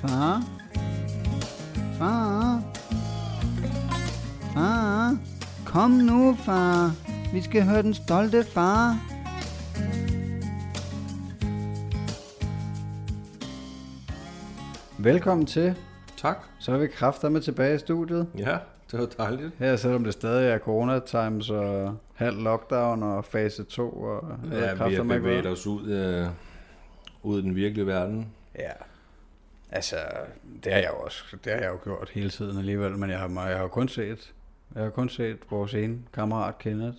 Far? Far? Far? Kom nu, far. Vi skal høre den stolte far. Velkommen til. Tak. Så er vi kraftedeme tilbage i studiet. Ja, det var dejligt. Her, selvom det stadig er corona-times og halv lockdown og fase 2. Og Ja, vi har bevæget os ud, øh, ud i den virkelige verden. Ja. Altså, det har jeg jo også, det har jeg jo gjort hele tiden alligevel, men jeg har, jeg har kun set, jeg har kun set vores ene kammerat Kenneth,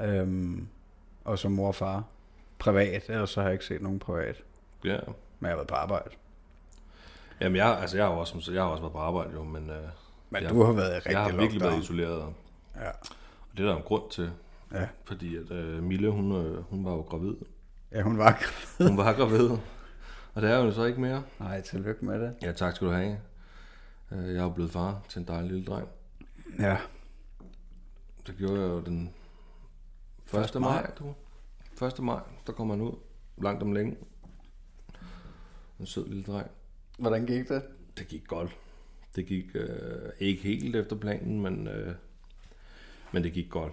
øhm, og som mor og far, privat, ellers så har jeg ikke set nogen privat, Ja. men jeg har været på arbejde. Jamen, jeg, altså, jeg har også, jeg har også været på arbejde, jo, men øh, Men Jeg- du har været rigtig jeg har virkelig lockdown. været isoleret. Og Ja. det er der en grund til, Ja. fordi at øh, Mille, hun, øh, hun var jo gravid. ja, hun var Hun var gravid, og det er jo så ikke mere. Nej, tillykke med det. Ja, tak skal du have. Øh, Jeg er jo blevet far til en dejlig lille dreng. Ja. Det gjorde jeg jo den 1. maj, du. 1. maj, der kommer han ud. Langt om længe. En sød lille dreng. Hvordan gik det? Det gik godt. Det gik øh, ikke helt efter planen, men, øh, men det gik godt.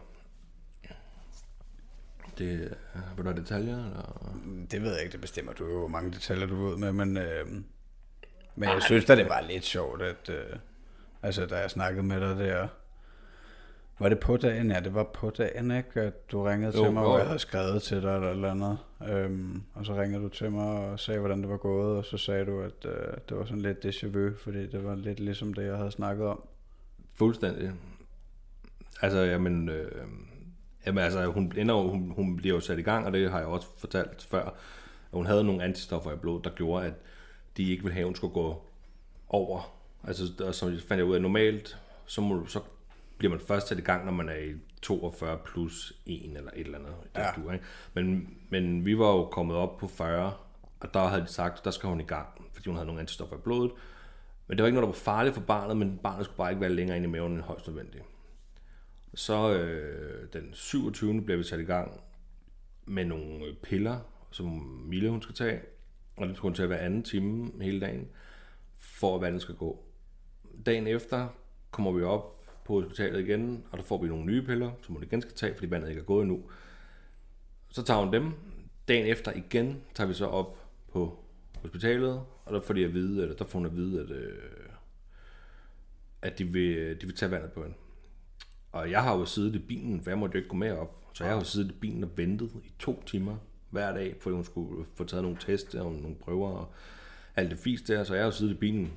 Det, vil du have detaljer? Eller? Det ved jeg ikke, det bestemmer du jo, hvor mange detaljer du er ud med, men, øh, men jeg synes da, det var lidt sjovt, at øh, altså, da jeg snakkede med dig der, var det på dagen? Ja, det var på dagen, ikke? At du ringede Jo, til mig, og jeg havde skrevet til dig eller eller andet. Øhm, og så ringede du til mig og sagde, hvordan det var gået, og så sagde du, at øh, det var sådan lidt déjà vu, fordi det var lidt ligesom det, jeg havde snakket om. Fuldstændig. Altså, jamen, øh, jamen, altså hun, ender, hun, hun bliver jo sat i gang, og det har jeg også fortalt før, at hun havde nogle antistoffer i blodet, der gjorde, at de ikke ville have, at hun skulle gå over. Altså, og så fandt jeg ud af, at normalt, så, må, så bliver man først sat i gang, når man er i 42 plus 1 eller et eller andet. Ja. Du, ikke? Men, men vi var jo kommet op på 40, og der havde de sagt, der skal hun i gang, fordi hun havde nogle antistoffer i blodet. Men det var ikke noget, der var farligt for barnet, men barnet skulle bare ikke være længere inde i maven end højst nødvendigt. Så øh, den 27. bliver vi sat i gang med nogle piller, som Mille hun skal tage, og det skulle hun tage hver anden time hele dagen, for at vandet skal gå. Dagen efter kommer vi op på hospitalet igen, og der får vi nogle nye piller, som hun igen skal tage, fordi vandet ikke er gået endnu. Så tager hun dem. Dagen efter igen tager vi så op på hospitalet, og der får, de at vide, eller der får hun at vide, at, øh, at de, vil, de vil tage vandet på hende. Og jeg har jo siddet i bilen, for jeg måtte jo ikke gå med op. Så jeg har jo siddet i bilen og ventet i to timer hver dag, fordi hun skulle få taget nogle tests og nogle prøver og alt det fisk der. Så jeg har jo siddet i bilen.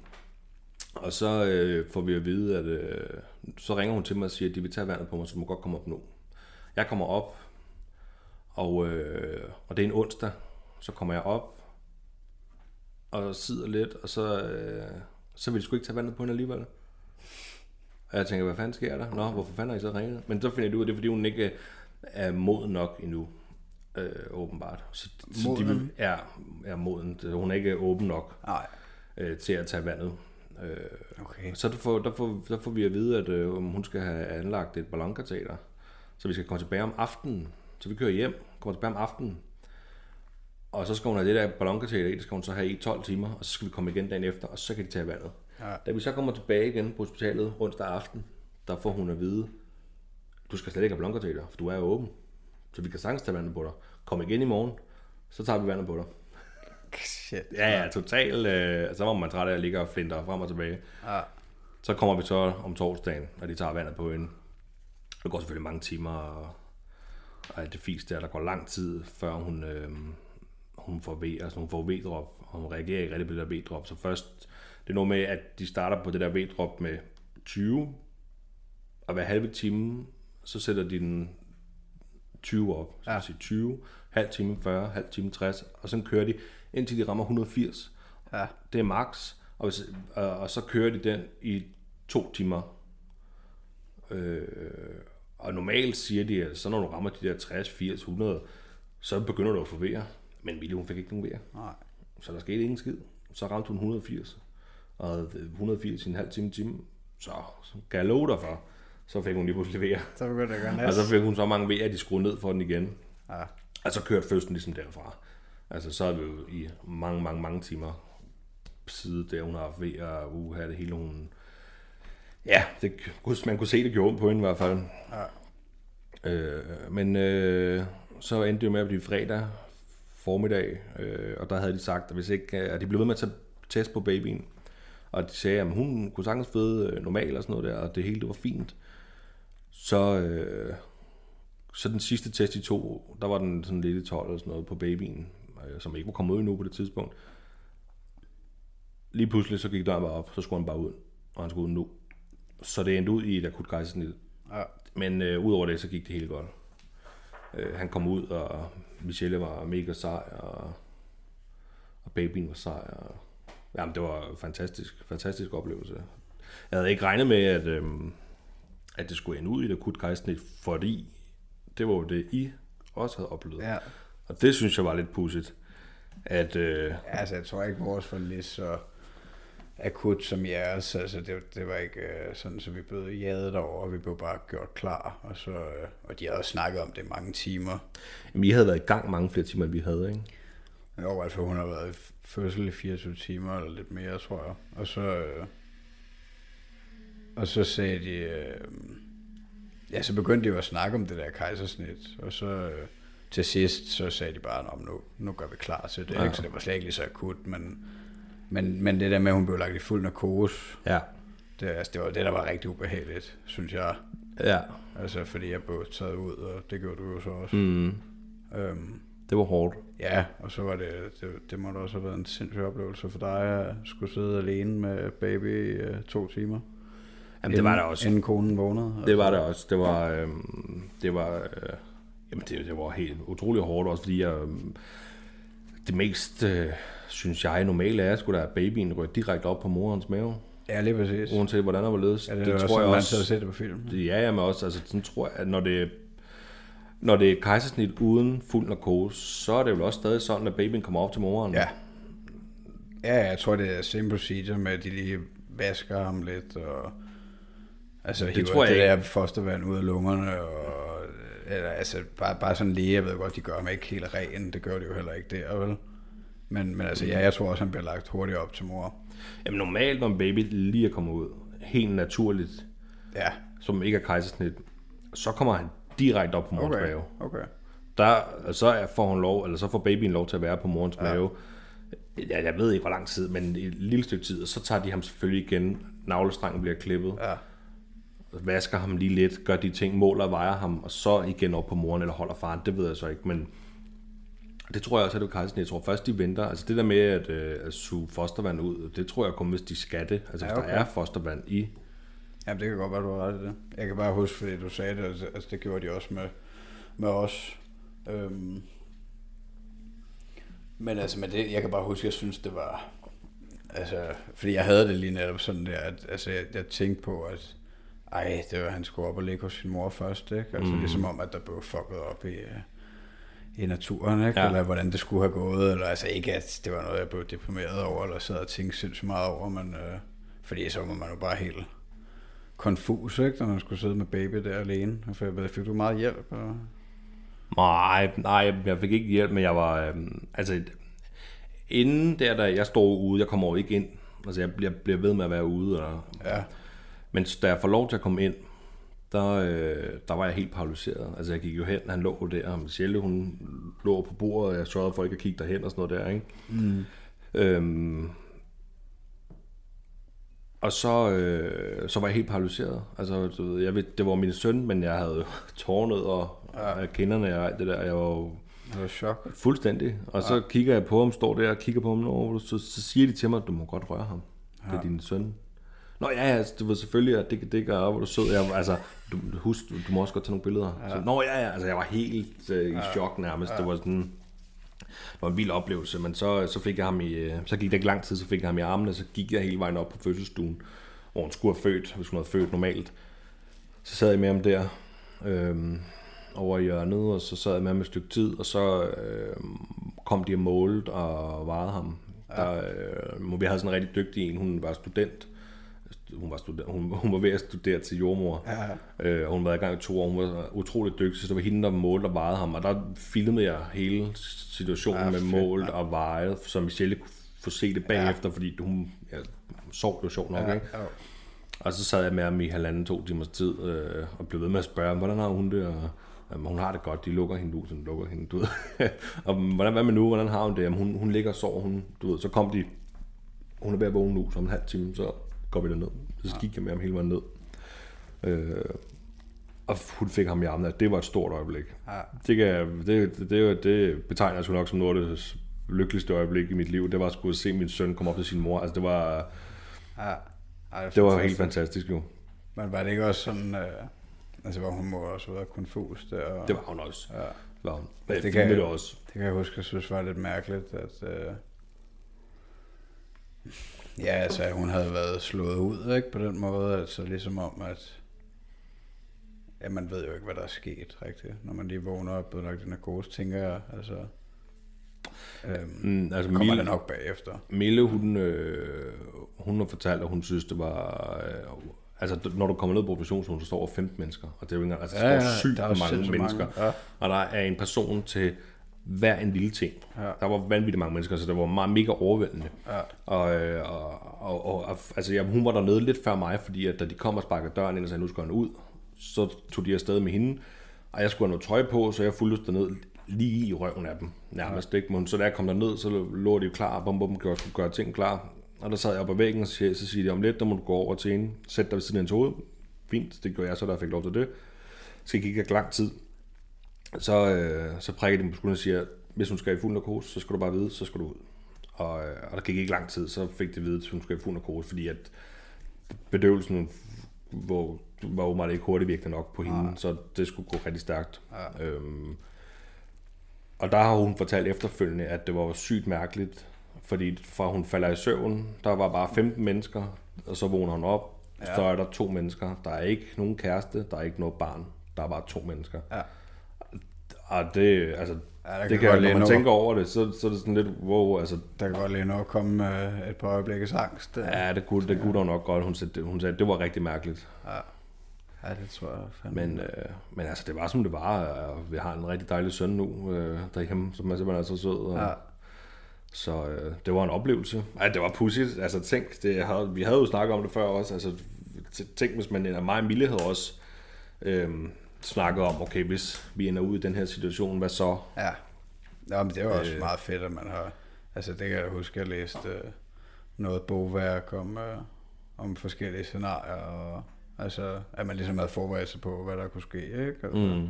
Og så øh, får vi at vide, at øh, så ringer hun til mig og siger, at de vil tage vandet på mig, så du må godt komme op nu. Jeg kommer op, og, øh, og det er en onsdag. Så kommer jeg op og sidder lidt, og så, øh, så vil de sgu ikke tage vandet på hende alligevel. Og jeg tænker, hvad fanden sker der? Nå, hvorfor fanden har I så ringet? Men så finder jeg ud af, det er, fordi hun ikke er moden nok endnu, øh, åbenbart. Så, så de vil, Moden? er, er moden. Hun er ikke åben nok Nej. øh, til at tage vandet. Øh, Okay. så der får, der, får, der får vi at vide, at øh, hun skal have anlagt et ballonkateter. Så vi skal komme tilbage om aftenen. Så vi kører hjem, kommer tilbage om aftenen. Og så skal hun have det der ballonkateter i, det skal hun så have i 12 timer, og så skal vi komme igen dagen efter, og så kan de tage vandet. Ja. Da vi så kommer tilbage igen på hospitalet onsdag aften, der får hun at vide, du skal slet ikke have ballonkateter, for du er jo åben. Så vi kan sagtens tage vandet på dig. Kom igen i morgen, så tager vi vandet på dig. Shit. Ja, ja, totalt. Øh, så var man træt af at ligge og flinte frem og tilbage. Ja. Så kommer vi så om torsdagen, og de tager vandet på hende. Det går selvfølgelig mange timer, og, og det fisk der, der går lang tid, før hun, øh, hun får V, altså hun får V-drop, og hun reagerer ikke rigtig på det der V-drop. Så først, det er noget med, at de starter på det der V-drop med 20, og hver halve time, så sætter de den 20 op. Så Ja. sige 20, halv time 40, halv time 60, og så kører de, indtil de rammer 180. Ja. Det er max, og, hvis, og, og så kører de den i to timer. Øh, og normalt siger de, at så når du rammer de der 60, 80, 100, så begynder du at få vejr. Men Mille, hun fik ikke nogen vejr. Nej. Så der skete ingen skid. Så ramte hun 180. Og 180 i en halv time, time. Så, så kan jeg love dig for, så fik hun lige pludselig vejr. Så begyndte det at gøre Og næst. så fik hun så mange vejr, at de skruede ned for den igen. Ja. Og så kørte fødslen ligesom derfra. Altså så er vi jo i mange, mange, mange timer side der, hun har haft ved at uh, have det hele, hun... Ja, det, man kunne se, det gjorde på hende i hvert fald. Ja. Øh, men øh, så endte det jo med at blive fredag formiddag, øh, og der havde de sagt, at hvis ikke, at de blev ved med at tage test på babyen, og de sagde, at hun kunne sagtens føde øh, normalt og sådan noget der, og det hele det var fint. Så, øh, så den sidste test, de to, der var den sådan lidt i 12 eller sådan noget på babyen, øh, som ikke var kommet ud endnu på det tidspunkt. Lige pludselig så gik døren bare op, så skulle han bare ud, og han skulle ud nu. Så det endte ud i et akut kejsersnit. Ja. Men øh, udover det, så gik det helt godt. Øh, han kom ud, og Michelle var mega sej, og, og babyen var sej. Og, jamen, det var en fantastisk, fantastisk oplevelse. Jeg havde ikke regnet med, at, øh, at det skulle ende ud i et akut kejsersnit, fordi det var jo det, I også havde oplevet. Ja. Og det synes jeg var lidt pudsigt. At, øh, altså, jeg tror ikke, vores var lige så akut som jeres. Altså, det, det var ikke øh, sådan, så vi blev jadet derovre, og vi blev bare gjort klar. Og, så, øh, og de havde også snakket om det mange timer. Jamen, I havde været i gang mange flere timer, end vi havde, ikke? Jo, altså hun har været fødsel i 24 timer, eller lidt mere, tror jeg. Og så, øh, og så sagde de, øh, ja, så begyndte de jo at snakke om det der kejsersnit, og så øh, til sidst, så sagde de bare, om nu, nu gør vi klar til det, ja. ikke? så det var slet ikke lige så akut, men, men, men det der med, at hun blev lagt i fuld narkose, ja. det, altså, det var det, der var rigtig ubehageligt, synes jeg. Ja. Altså, fordi jeg blev taget ud, og det gjorde du jo så også. Mm. Øhm, det var hårdt. Ja, og så var det, det, det måtte også have været en sindssyg oplevelse for dig at skulle sidde alene med baby i uh, to timer. Jamen, det var det også. Inden konen vågnede. Altså. Det var det også. Det var, øh, det var, øh, jamen det, det var helt utrolig hårdt også, fordi jeg, øh, det mest, øh, synes jeg, normalt er, skulle der babyen rykke direkte op på morens mave. Ja, lige præcis. Uanset hvordan der var ledes. Ja, det, det tror jeg også. Man det på film. Det, ja, men også, altså, sådan tror jeg, når det, når det er kejsersnit uden fuld narkose, så er det jo også stadig sådan, at babyen kommer op til moren. Ja. Ja, jeg tror, det er same procedure med, at de lige vasker ham lidt, og Altså, det tror jeg det ikke. der fostervand ud af lungerne, og, eller, altså, bare, bare sådan læge, jeg ved godt, de gør mig ikke helt ren, det gør de jo heller ikke der, vel? Men, men altså, ja, jeg tror også, han bliver lagt hurtigt op til mor. Jamen normalt, når en baby lige er kommet ud, helt naturligt, ja. som ikke er kejsersnit, så kommer han direkte op på morens okay. mave. Okay. Der, så får hun lov, eller så får babyen lov til at være på morens ja. mave. Ja, jeg ved ikke, hvor lang tid, men et lille stykke tid, og så tager de ham selvfølgelig igen. Navlestrengen bliver klippet. Ja vasker ham lige lidt, gør de ting, måler og vejer ham, og så igen op på moren eller holder faren, det ved jeg så ikke, men det tror jeg også, at det kejsen. Jeg tror først, de venter. Altså det der med at, øh, at suge fostervand ud, det tror jeg kun, hvis de skal det. Altså ja, okay. hvis der er fostervand i. Jamen det kan godt være, du har ret i det. Jeg kan bare huske, fordi du sagde det, altså, altså det gjorde de også med, med os. Øhm. Men altså med det, jeg kan bare huske, jeg synes, det var... Altså, fordi jeg havde det lige netop sådan der, at altså, jeg, jeg tænkte på, at ej, det var, han skulle op og ligge hos sin mor først, ikke? Altså mm. ligesom om, at der blev fucket op i, i naturen, ikke? Ja. Eller hvordan det skulle have gået, eller altså ikke, at det var noget, jeg blev deprimeret over, eller sad og tænkte sindssygt meget over, men øh, fordi så var man jo bare helt konfus, ikke? Når man skulle sidde med baby der alene. For fik du meget hjælp? Eller? Nej, nej, jeg fik ikke hjælp, men jeg var, øh, altså, inden der, da jeg stod ude, jeg kommer over ikke ind, altså jeg bliver, bliver ved med at være ude, og, ja men da jeg får lov til at komme ind, der, øh, der var jeg helt paralyseret. Altså jeg gik jo hen, han lå der, og Michelle hun lå på bordet, og jeg sørgede for ikke at kigge derhen og sådan noget der, ikke? Mm. Øhm, og så, øh, så var jeg helt paralyseret. Altså, du ved, jeg ved, det var min søn, men jeg havde tårnet og ja. kinderne og alt det der. Jeg var jo det var chok. Fuldstændig. Og ja. så kigger jeg på ham, står der og kigger på ham, og så, så siger de til mig, du må godt røre ham. Ja. Det er din søn. Nå ja, altså, det var selvfølgelig, at det, det gør, hvor du sød. Jeg, altså, du, husk, du, du må også godt tage nogle billeder. Ja. Så, Nå ja, ja, altså jeg var helt øh, i chok nærmest. Ja. Det var sådan, det var en vild oplevelse, men så, så fik jeg ham i, øh, så gik det ikke lang tid, så fik jeg ham i armene, så gik jeg hele vejen op på fødselsstuen, hvor hun skulle have født, hvis hun havde født normalt. Så sad jeg med ham der, øh, over i hjørnet, og så sad jeg med ham et stykke tid, og så øh, kom de og målte og varede ham. Der, øh, vi havde sådan en rigtig dygtig en, hun var student, hun var, studer, hun, hun var ved at studere til jordmor. Ja. Øh, hun var i gang i to år. Hun var utrolig dygtig, så det var hende, der målte og vejede ham. Og der filmede jeg hele situationen ja, med målt ja. og vejet, så Michelle kunne få se det bagefter, ja. fordi hun ja, sov jo sjovt nok, Ja, ikke? jo. Og så sad jeg med ham i halvanden, to timers tid, øh, og blev ved med at spørge, hvordan har hun det? Og, jamen, hun har det godt, de lukker hende ud, så de lukker hende ud. og hvordan, hvad med nu, hvordan har hun det? Jamen, hun, hun ligger og sover, hun, du ved, så kom de, hun er ved at vågne nu, så om en halv time, så går vi derned. Så gik jeg med ham hele vejen ned. Øh, og hun fik ham i armene. Det var et stort øjeblik. Ja. Det, kan, det, det, det, det betegner jeg sgu nok som noget af det lykkeligste øjeblik i mit liv. Det var at skulle se min søn komme op til sin mor. Altså, det var, Ja. Ej, det var fantastisk. helt fantastisk jo. Men var det ikke også sådan, øh, altså hvor hun må også være konfus der? Og, Det var hun også. Ja. Det var hun. Men Det det kan det også. Det kan jeg huske, jeg synes var lidt mærkeligt, at... Øh, ja, altså, hun havde været slået ud, ikke? På den måde, altså ligesom om, at... Ja, man ved jo ikke, hvad der er sket, rigtigt. Når man lige vågner op og lagt i narkose, tænker jeg, altså... Øhm, Mm, altså, kommer Mille, det nok bagefter. Mille, hun, øh, hun har fortalt, at hun synes, det var... Øh, altså, når du kommer ned på operationszonen, så står over 15 mennesker. Og det er jo ikke. Altså, der Ja, står ja, sygt der er mange sindssygt mennesker. mange, ja. Og der er en person til hver en lille ting. Ja. Der var vanvittigt mange mennesker, så det var meget mega overvældende. Ja. Og, øh, og, og, og, og altså, ja, hun var dernede lidt før mig, fordi at da de kom og sparkede døren ind og sagde, nu skal han ud, så tog de afsted med hende. Og jeg skulle have noget tøj på, så jeg fulgte derned lige i røven af dem, nærmest. Ikke? Men så da jeg kom derned, så lå de jo klar, bum, bum, gøre, gøre ting klar. Og der sad jeg på væggen, og siger, så siger de, om lidt, der må du gå over til hende, sæt dig ved siden af hendes hoved. Fint, det gjorde jeg så, der fik lov til det. Så gik ikke lang tid. Så, øh, så prikker de på skulderen og siger, hvis hun skal i fuld narkose, så skal du bare vide, så skal du ud. Og, øh, og der gik ikke lang tid, så fik de at vide, at hun skulle i fuld narkose, fordi at bedøvelsen hvor, var åbenbart ikke hurtigt virkende nok på hende, så det skulle gå rigtig stærkt. Ja. Øhm, og der har hun fortalt efterfølgende, at det var sygt mærkeligt, fordi fra hun falder i søvn, der var bare 15 mennesker, og så vågner hun op, ja. så er der to mennesker. Der er ikke nogen kæreste, der er ikke noget barn, der er bare to mennesker. Ja. Og det, altså, Ja, der ja, kan det kan, godt når man tænker over det, så, så er det sådan lidt, wow, altså, Der kan godt lige nå at komme øh, et par øjeblikkes angst. Der. ja, det kunne, det kunne der nok godt. Hun sagde, hun sagde, det var rigtig mærkeligt. ja, det tror jeg fandme. Men, øh, men altså, det var som det var, og vi har en rigtig dejlig søn nu øh, derhjemme, som er simpelthen er så sød. Og, Ja. Så øh, det var en oplevelse. Ej, det var pudsigt. Altså, tænk, det havde, vi havde jo snakket om det før også. Altså, tænk, hvis man, eller mig og Mille havde også øh, snakket om, okay, hvis vi ender ud i den her situation, hvad så? Ja. Nå, men det var også Øh. meget fedt, at man har... Altså, det kan jeg huske, at jeg læste øh, noget bogværk om, øh, om forskellige scenarier, og altså, at man ligesom havde forberedt sig på, hvad der kunne ske, ikke? Altså, Mm.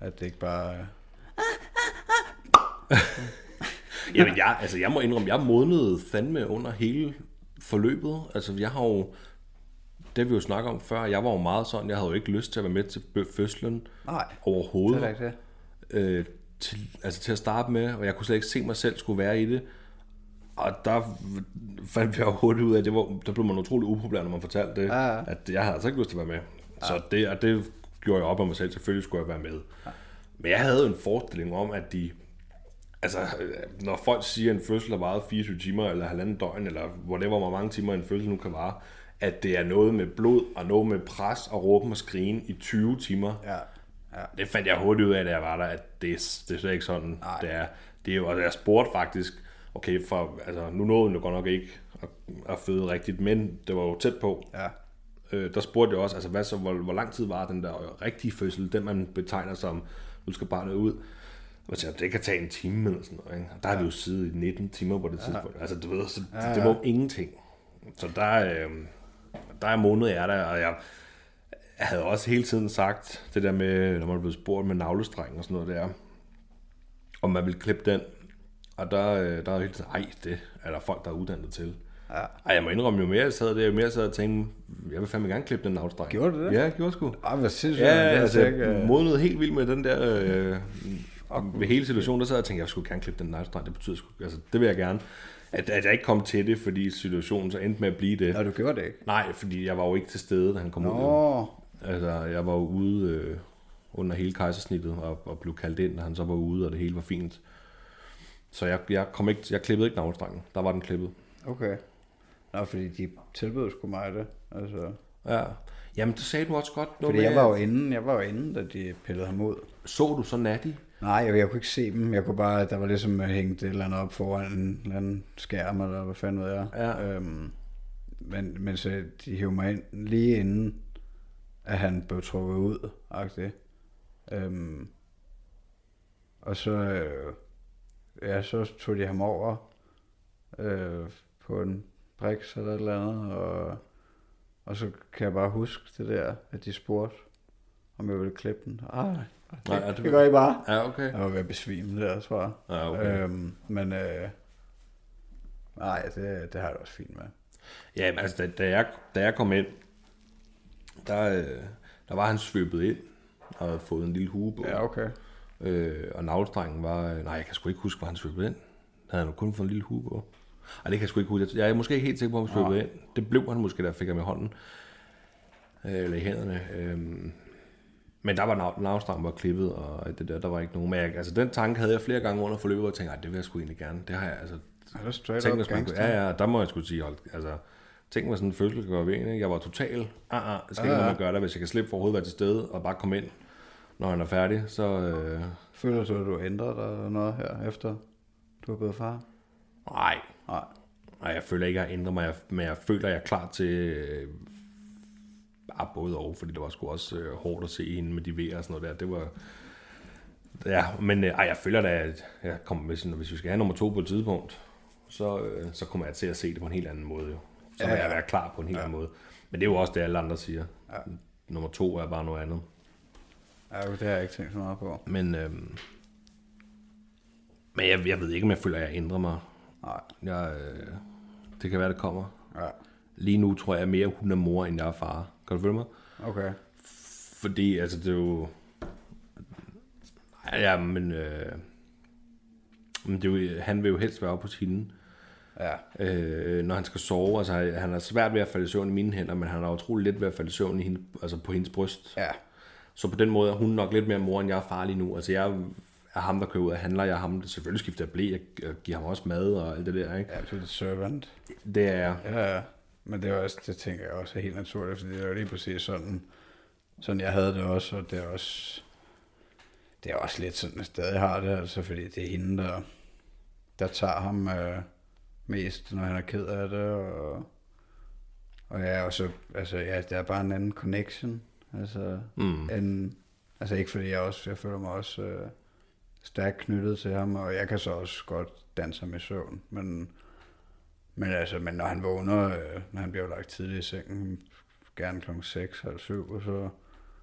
At det ikke bare... øh, Jamen, jeg, altså, jeg må indrømme, jeg modnede fandme under hele forløbet. Altså, jeg har jo, det vi jo snakket om før, jeg var jo meget sådan, jeg havde jo ikke lyst til at være med til fødslen Nej, overhovedet. det er rigtigt. øh, til, altså til at starte med, og jeg kunne slet ikke se mig selv skulle være i det. Og der fandt jeg jo hurtigt ud af, at det var, der blev man utrolig upopulær, når man fortalte det, Ja, ja. at jeg havde altså ikke lyst til at være med. Så det, og det gjorde jeg op af mig selv, selvfølgelig skulle jeg være med. Men jeg havde en forestilling om, at de, altså når folk siger, at en fødsel har varet 24 timer, eller halvanden døgn, eller whatever, hvor mange timer en fødsel nu kan vare, at det er noget med blod, og noget med pres, og råben og skrigen i 20 timer. Ja, ja. Det fandt jeg hurtigt ud af, da jeg var der, at det, er- det er slet ikke sådan, Nej. det er. Det er jo, og jeg spurgte faktisk, okay, for, altså, nu nåede hun jo godt nok ikke at, at føde rigtigt, men det var jo tæt på. Ja, Øh, der spurgte jeg også, altså, hvad så, hvor, hvor lang tid var den der rigtige fødsel, den man betegner som, nu skal barnet ud. Og så det kan tage en time eller sådan noget. Ikke? Og der har vi jo siddet i 19 timer på det tidspunkt. Altså, du ved, så det, det var ingenting. Så der, øh, der er måned jeg er der, og jeg, jeg havde også hele tiden sagt det der med, når man blev spurgt med navlestreng og sådan noget der, om man ville klippe den. Og der, øh, der er helt ej, det er der folk, der er uddannet til. Ja. Ej, jeg må indrømme, jo mere jeg sad der, jo mere jeg sad og tænkte, jeg vil fandme gerne klippe den navlestreng. Gjorde du det? Ja, jeg gjorde sgu. Ej, hvad sindssygt. Ja, det altså, ikke, jeg øh, modnede helt vildt med den der... Øh, ved hele situationen, der sad jeg og tænkte, jeg skulle gerne klippe den navlestreng. Det betyder sgu, altså, det vil jeg gerne. At, at jeg ikke kom til det, fordi situationen så endte med at blive det. Nå, du gjorde det ikke. Nej, fordi jeg var jo ikke til stede, da han kom ud. Åh, Altså, jeg var jo ude øh, under hele kejsersnittet og, og blev kaldt ind, og han så var ude, og det hele var fint. Så jeg, jeg, kom ikke, jeg klippede ikke navlestrengen. Der var den klippet. okay. Nå, fordi de tilbød sgu mig det. Altså, Ja. Jamen, det sagde du også godt. noget Fordi med, jeg var jo inde, jeg var jo inde, da de pillede ham ud. Så du så Natty? Nej, jeg, jeg kunne ikke se dem. Jeg kunne bare, der var ligesom hængt et eller andet op foran en eller anden skærm, eller hvad fanden ved jeg. Ja. Øhm, men, men så de hævde mig ind lige inden, at han blev trukket ud, agtigt. Øhm, og så, øh, ja, så tog de ham over øh, på en briks eller et eller andet, og, og så kan jeg bare huske det der, at de spurgte, om jeg ville klippe den. Ej, Nej, ja, det, det gør I bare. Ja, okay. Jeg var ved at besvime der, tror jeg. Ja, okay. Øhm, men øh, nej, det, det har jeg det også fint med. Ja, men altså, da, da, jeg, da jeg kom ind, der, øh, der var han svøbet ind og havde fået en lille hue på. Ja, okay. Øh, og navlestrengen var... øh, Nej, jeg kan sgu ikke huske, hvor han svøbede ind. Han havde nu kun fået en lille hue på. Ej, det kan jeg sgu ikke huske. Jeg er måske ikke helt sikker på, om han svøbede ind. Det blev han måske, da jeg fik ham i hånden. Øh, eller i hænderne. Øh, men der var nav- navlestrengen var klippet, og det der, der var ikke nogen. Men jeg, altså, den tanke havde jeg flere gange under forløbet, og tænkte, "Ej, det vil jeg sgu egentlig gerne. Det har jeg, altså, Er det straight Tænk, up man, gangster? ja, ja, der må jeg skulle sige, hold, altså, tænk mig sådan en kan være ved ikke? Jeg var total, ah, ah, jeg skal ikke man gør der, hvis jeg kan slippe for overhovedet være til stede, og bare komme ind, når han er færdig, så, øh, Føler du, at du ændrer dig eller noget her, efter du er blevet far? nej, Nej. nej, jeg føler ikke, at jeg ændrer mig, men jeg føler, at jeg er klar til, øh, bare både og, fordi det var sgu også øh, hårdt at se hende med de vejer og sådan noget der, det var, ja, men øh, ej, jeg føler da, at jeg kommer med sådan, hvis vi skal have nummer to på et tidspunkt, så, øh, så kommer jeg til at se det på en helt anden måde, jo. Så Ja, ja, jeg være klar på en helt ja. anden måde. Men det er jo også det, alle andre siger. Ja. Nummer to er bare noget andet. Ja, det har jeg ikke tænkt så meget på. Men, øhm, men jeg, jeg ved ikke, om jeg føler, at jeg ændrer mig. Nej. Jeg, øh, det kan være, det kommer. Ja, Lige nu tror jeg mere, hun er mor, end jeg er far. Kan du følge mig? okay. Fordi, altså, det er jo... Ja, men... Øh, men det er jo, han vil jo helst være oppe hos hende, Ja, øh, når han skal sove. Altså, han er svært ved at falde i søvn i mine hænder, men han er utrolig let ved at falde i søvn i hende, altså på hendes bryst. ja. Så på den måde er hun nok lidt mere mor, end jeg er far lige nu. Altså, jeg er ham, der kører ud og handler. Jeg er ham, der selvfølgelig skifter blæ. Jeg giver ham også mad og alt det der, ikke? Ja, du er servant. Det er jeg. Ja, ja. Men det er også, det tænker jeg også er helt naturligt, fordi det er jo lige præcis sådan, sådan jeg havde det også, og det er også, det er også lidt sådan, jeg stadig har det, altså, fordi det er hende, der, der tager ham øh, mest, når han er ked af det, og, og ja, og så, altså, ja, det er bare en anden connection, altså, Mm. end, altså ikke fordi jeg også, jeg føler mig også øh, stærkt knyttet til ham, og jeg kan så også godt danse ham i søvn, men, men altså, men når han vågner, øh, når han bliver lagt tidligt i sengen, gerne klokken 6, halv 7, og så,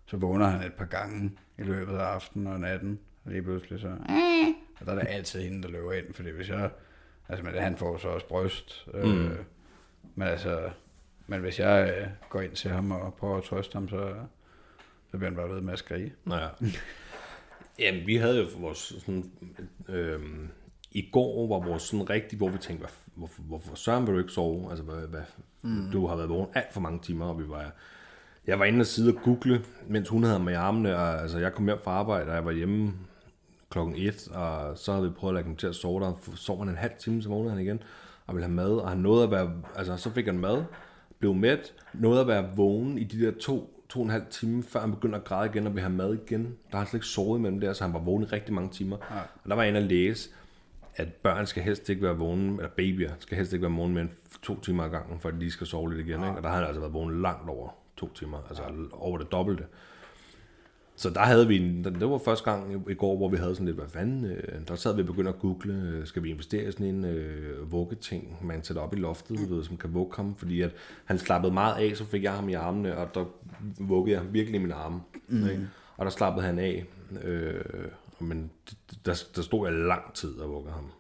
så vågner han et par gange i løbet af aftenen og natten, og lige pludselig så, og der er det altid hende, der løber ind, fordi hvis jeg, altså, men han får så også bryst, øh, Mm. men altså, men hvis jeg øh, går ind til ham og prøver at trøste ham, så, så bliver han bare ved med at skrige. Nå ja. Jamen, vi havde jo vores sådan... Øhm, I går var vores sådan rigtig, hvor vi tænkte, hvad, hvorfor, hvorfor søren vil du ikke sove? Altså, hvad, hvad, mm. du har været vågen alt for mange timer, og vi var... Jeg var inde og sidde og google, mens hun havde mig i armene, og altså, jeg kom hjem fra arbejde, og jeg var hjemme klokken 1, og så havde vi prøvet at lægge ham til at sove der. Sov han en halv time, så vågnede han igen, og ville have mad, og han nåede at være, altså så fik han mad, blev mæt, nåede at være vågen i de der to, to og en halv time, før han begyndte at græde igen og ville have mad igen. Der har han slet ikke sovet imellem der, så han var vågen i rigtig mange timer. Ja. Og der var jeg inde at læse, at børn skal helst ikke være vågne, eller babyer skal helst ikke være vågne mere end to timer ad gangen, for at de skal sove lidt igen. Ikke? Og der har han altså været vågen langt over to timer, altså over det dobbelte. Så der havde vi en, det var første gang i- i går, hvor vi havde sådan lidt, hvad fanden, øh, der sad vi og begyndte at google, øh, skal vi investere i sådan en øh, vuggeting, man sætter op i loftet, mm. ved, som kan vugge ham, fordi at han slappede meget af, så fik jeg ham i armene, og der vuggede jeg virkelig i mine arme, mm. ikke? og der slappede han af, øh, men der, der stod jeg lang tid og vuggede ham,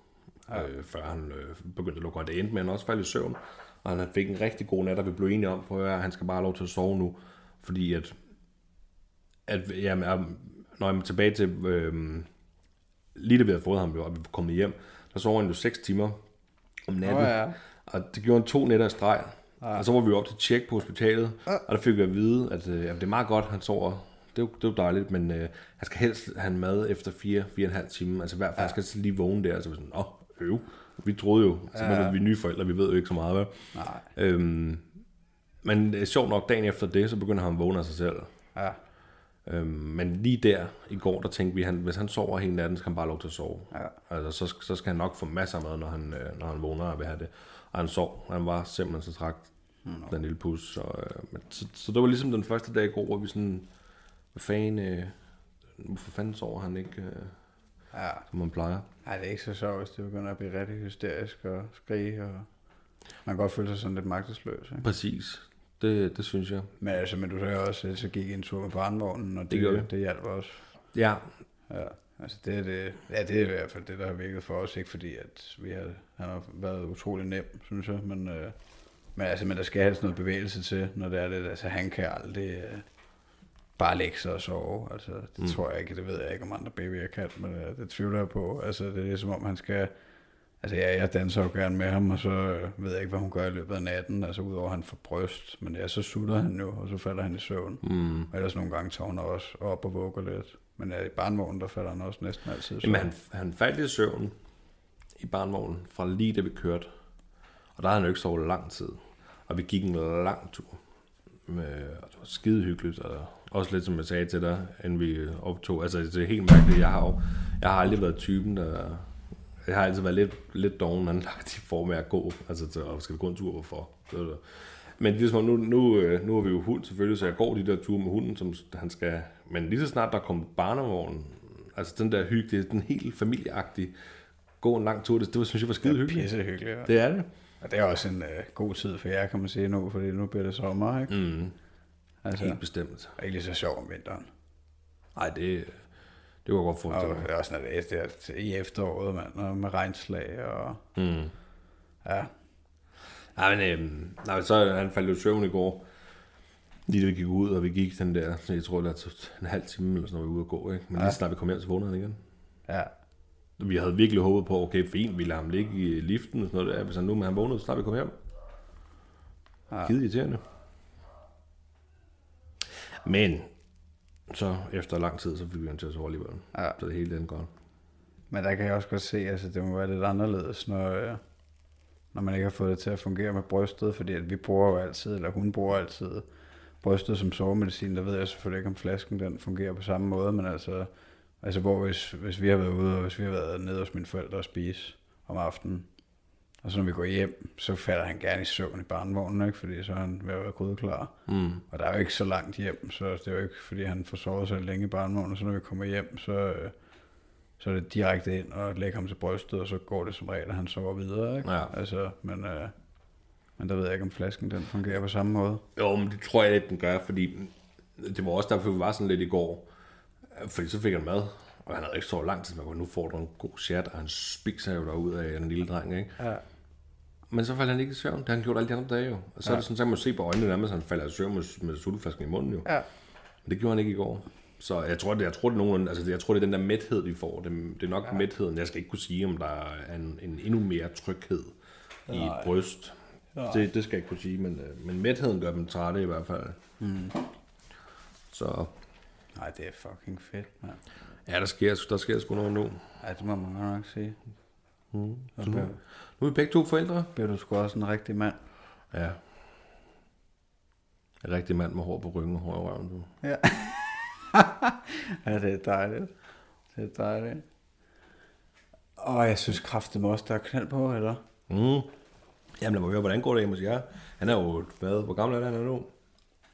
ja. øh, før han øh, begyndte at lukke øjnene. Det endte med, at han også faldt i søvn, og han fik en rigtig god nat, og vi blev enige om, på, at han skal bare have lov til at sove nu, fordi at at jamen, jeg, når jeg er tilbage til, øhm, lige da vi havde fået ham, og vi var kommet hjem, der sov han jo 6 timer om natten, Åh, ja. og det gjorde han to nætter i streg, og så var vi jo op til tjek på hospitalet, og der fik vi at vide, at øh, det er meget godt, han sover, det er jo, det er jo dejligt, men øh, han skal helst have mad efter 4-4,5 timer, altså i hvert fald, han skal lige vågne der, så vi sådan, åh, øv, vi troede jo, så Ja. ja. vi er nye forældre, vi ved jo ikke så meget, hvad? Nej. Øhm, Men er sjovt nok, dagen efter det, så begynder han at vågne af sig selv. Ja, Øhm, men lige der i går, der tænkte vi, at hvis han sover hele natten, så kan han bare lov til at sove. Ja. Altså, så, så skal han nok få masser af mad, når han, øh, når han vågner og vil have det. Og han sov. Han var simpelthen så trakt, mm. den lille pus. Så, øh, men, så, så, det var ligesom den første dag i går, hvor vi sådan, hvad fanden, øh, hvorfor fanden sover han ikke, øh, ja. som han plejer? Ej, det er ikke så sjovt, hvis det begynder at blive rigtig hysterisk og skrige, og man kan godt føle sig sådan lidt magtesløs. Ikke? Præcis. Det, det synes jeg. Men altså, men du sagde også, at så gik en tur med barnvognen, og det, Det gjorde det hjalp også. Ja, Ja, altså det er det, ja, det er i hvert fald det, der har virket for os, ikke fordi at vi har, han har været utrolig nem, synes jeg, men, øh, men, altså, men der skal helst noget bevægelse til, når det er det, altså han kan aldrig øh, bare lægge sig og sove, altså det Mm. tror jeg ikke, det ved jeg ikke, om andre babyer kan, men øh, det tvivler jeg på, altså det er ligesom om han skal, altså ja, jeg danser jo gerne med ham, og så øh, ved jeg ikke, hvad hun gør i løbet af natten, altså udover at han får bryst, men ja, så sutter han jo, og så falder han i søvn. mm. Og ellers nogle gange tager hun også op og vugger lidt. Men ja, i barnvognen, der falder han også næsten altid. i søvn. Jamen, han, han faldt i søvn i barnvognen fra lige da vi kørte. Og der havde han jo ikke sovet lang tid. Og vi gik en lang tur. Med, og det var skide hyggeligt. Og også lidt som jeg sagde til dig, inden vi optog. Altså det er helt mærkeligt. Jeg har, jo, jeg har aldrig været typen, der... Jeg har altid været lidt, lidt doven anlagt i form af at gå. Altså til, og skal vi gå en tur, hvorfor? Så, det- men ligesom nu, nu, øh, nu har vi jo hund selvfølgelig, så jeg går de der ture med hunden, som han skal... Men lige så snart der kommer barnevognen, altså den der hygge, det er den helt familieagtige, gå en lang tur, det, det var, synes jeg var skide det er hyggeligt. pisse hyggeligt. Ja. Det er det. Og det er også en øh, god tid for jer, kan man sige nu, fordi nu bliver det sommer, ikke? Mm, Altså, helt bestemt. og ikke lige så sjov om vinteren. Nej, det, det var godt Og forestille mig. det er også, når det er, er til- i efteråret, mand, og med regnslag, og Mm. ja, Nej, men øhm, nej, så han faldt jo i søvn i går. Lige da vi gik ud, og vi gik den der, så jeg tror, det er en halv time eller sådan noget, vi var ude at gå, ikke? Men lige Ja. snart vi kom hjem, så vågnede han igen. ja, Vi havde virkelig håbet på, okay, fint, vi lader ham ligge i liften og sådan noget der, hvis han nu, men han vågnede, så snart vi kom hjem. Ja. Skide irriterende. Men, så efter lang tid, så fik vi ham til at sove alligevel. ja. Så det hele den godt. Men der kan jeg også godt se, altså det må være lidt anderledes, når, øh, når man ikke har fået det til at fungere med brystet, fordi at vi bruger jo altid, eller hun bruger altid brystet som sovemedicin. Der ved jeg selvfølgelig ikke, om flasken den fungerer på samme måde, men altså, altså hvor hvis, hvis vi har været ude, og hvis vi har været nede hos mine forældre og spise om aftenen, og så når vi går hjem, så falder han gerne i søvn i barnvognen, ikke? fordi så er han ved at være grydeklar. Mm. Og der er jo ikke så langt hjem, så det er jo ikke, fordi han får sovet så længe i barnvognen, så når vi kommer hjem, så, øh, så er det direkte ind og lægge ham til brystet, og så går det som regel, at han sover videre. Ikke? Ja. Altså, men, øh, men der ved jeg ikke, om flasken den fungerer på samme måde. Jo, men det tror jeg lidt, den gør, fordi det var også derfor, vi var sådan lidt i går. Fordi så fik han mad, og han havde ikke sovet lang tid, men nu får du en god chat, og han spiser jo derud af en lille dreng, ikke? Ja. Men så faldt han ikke i søvn, det har han gjort alle de andre dage jo. Og så ja. er det sådan, så man se på øjnene nærmest, han falder i søvn med, med sulteflasken i munden jo. Ja. Men det gjorde han ikke i går. Så jeg tror, det, jeg tror, det nogen, altså jeg tror, det er den der mæthed, vi får. Det, det er nok ja. mætheden. Jeg skal ikke kunne sige, om der er en, en endnu mere tryghed i et bryst. Det, det skal jeg ikke kunne sige, men, øh, men mætheden gør dem trætte i hvert fald. Mm. Så Nej, det er fucking fedt, mand. Ja, der sker, der sker sgu noget nu. Ja, det må man godt nok sige. Mm. Så nu, er vi begge to forældre. bliver du sgu også en rigtig mand. Ja. En rigtig mand med hår på ryggen og hår i røven. Du. Ja. ja, det er dejligt. Det er dejligt. Og jeg synes kraftigt også, der er knald på, eller? Mm. Jamen lad mig høre, hvordan går det hjemme hos jer? Han er jo, hvad, hvor gammel er han nu?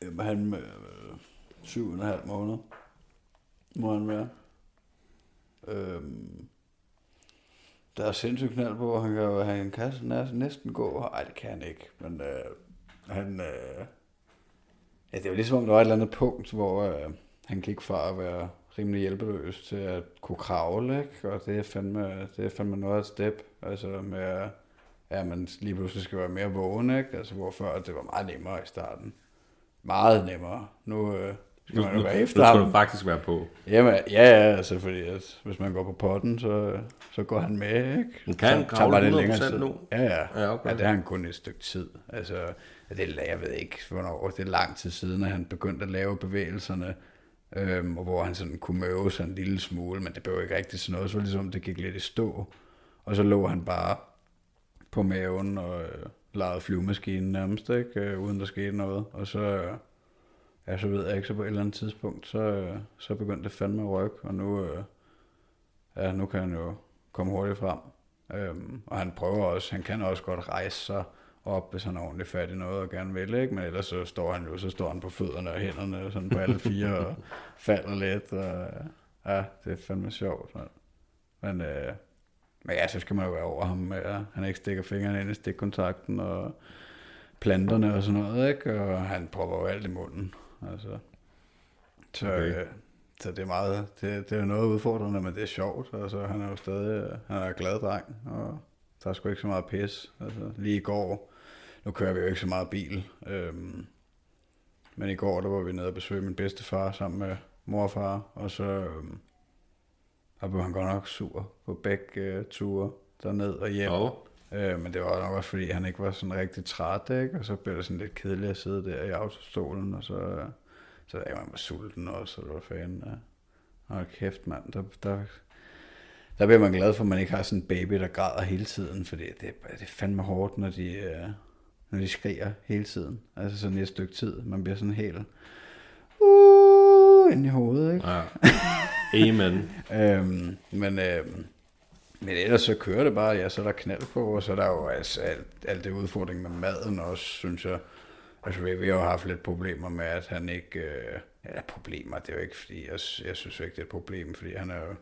Jamen, han øh, syv og en halv måned må han være. Øhm, der er sindssygt knald på, han kan han kan næsten, gå. Nej, det kan han ikke, men øh, han... Øh, ja, det er jo ligesom, om der var et eller andet punkt, hvor øh, han gik fra at være rimelig hjælpeløs til at kunne kravle, ikke? Og det er fandme, det er fandme noget af et step, altså med, ja, man lige pludselig skal være mere vågen, ikke? Altså, hvor før det var meget nemmere i starten. Meget nemmere. Nu øh, skal man jo være efter nu skal du faktisk være på. Jamen, ja, ja, altså fordi at hvis man går på potten, så, så går han med, ikke? Men kan han kravle lidt længere 100% tid. nu? Ja, ja. Ja, okay. ja, det har han kun et stykke tid. Altså, det jeg ved ikke, hvornår, det er lang tid siden, at han begyndte at lave bevægelserne, øhm, og hvor han sådan kunne møve sig en lille smule, men det blev ikke rigtig sådan noget, så ligesom, det gik lidt i stå, og så lå han bare på maven, og øh, legede flyvemaskinen nærmest, ikke? Øh, uden der skete noget. Og så, øh, ja, så ved jeg ikke, så på et eller andet tidspunkt, så, så begyndte det fandme at rykke, og nu, øh, ja, nu kan han jo komme hurtigt frem. Øhm, og han prøver også, han kan også godt rejse sig op, hvis han er ordentligt fat i noget og gerne vil, ikke? Men ellers så står han jo, så står han på fødderne og hænderne, sådan på alle fire, og falder lidt, og ja, det er fandme sjovt. Man. Men, øh, men ja, så skal man jo være over ham med, han ikke stikker fingrene ind i stikkontakten, og planterne og sådan noget, ikke? Og han prøver jo alt i munden, altså. Så, okay. øh, så det er meget, det, det er noget udfordrende, men det er sjovt. Altså, han er jo stadig, han er glad dreng, og der er sgu ikke så meget pis. Altså, lige i går, nu kører vi jo ikke så meget bil, øhm, men i går, der var vi nede og besøge min bedstefar sammen med mor og far, og så øhm, der blev han godt nok sur på begge øh, ture derned og hjem. Oh. Øh, men det var nok også, fordi han ikke var sådan rigtig træt, ikke? og så blev det sådan lidt kedeligt at sidde der i autostolen, og så, så ja, man var sulten også, og det var fanden. Ja. Hold kæft, mand. Der, der, der bliver man glad for, at man ikke har sådan en baby, der græder hele tiden, fordi det, det er fandme hårdt, når de, øh, når de skriger hele tiden. Altså sådan et stykke tid. Man bliver sådan helt uh, ind i hovedet, ikke? Ja. Amen. øhm, men, øhm, men ellers så kører det bare, ja, så er der knald på, og så er der jo altså alt, alt det udfordring med maden også, synes jeg. Altså, vi, vi har jo haft lidt problemer med, at han ikke... Øh, ja, problemer, det er jo ikke, fordi jeg, jeg synes ikke, det er et problem, fordi han er jo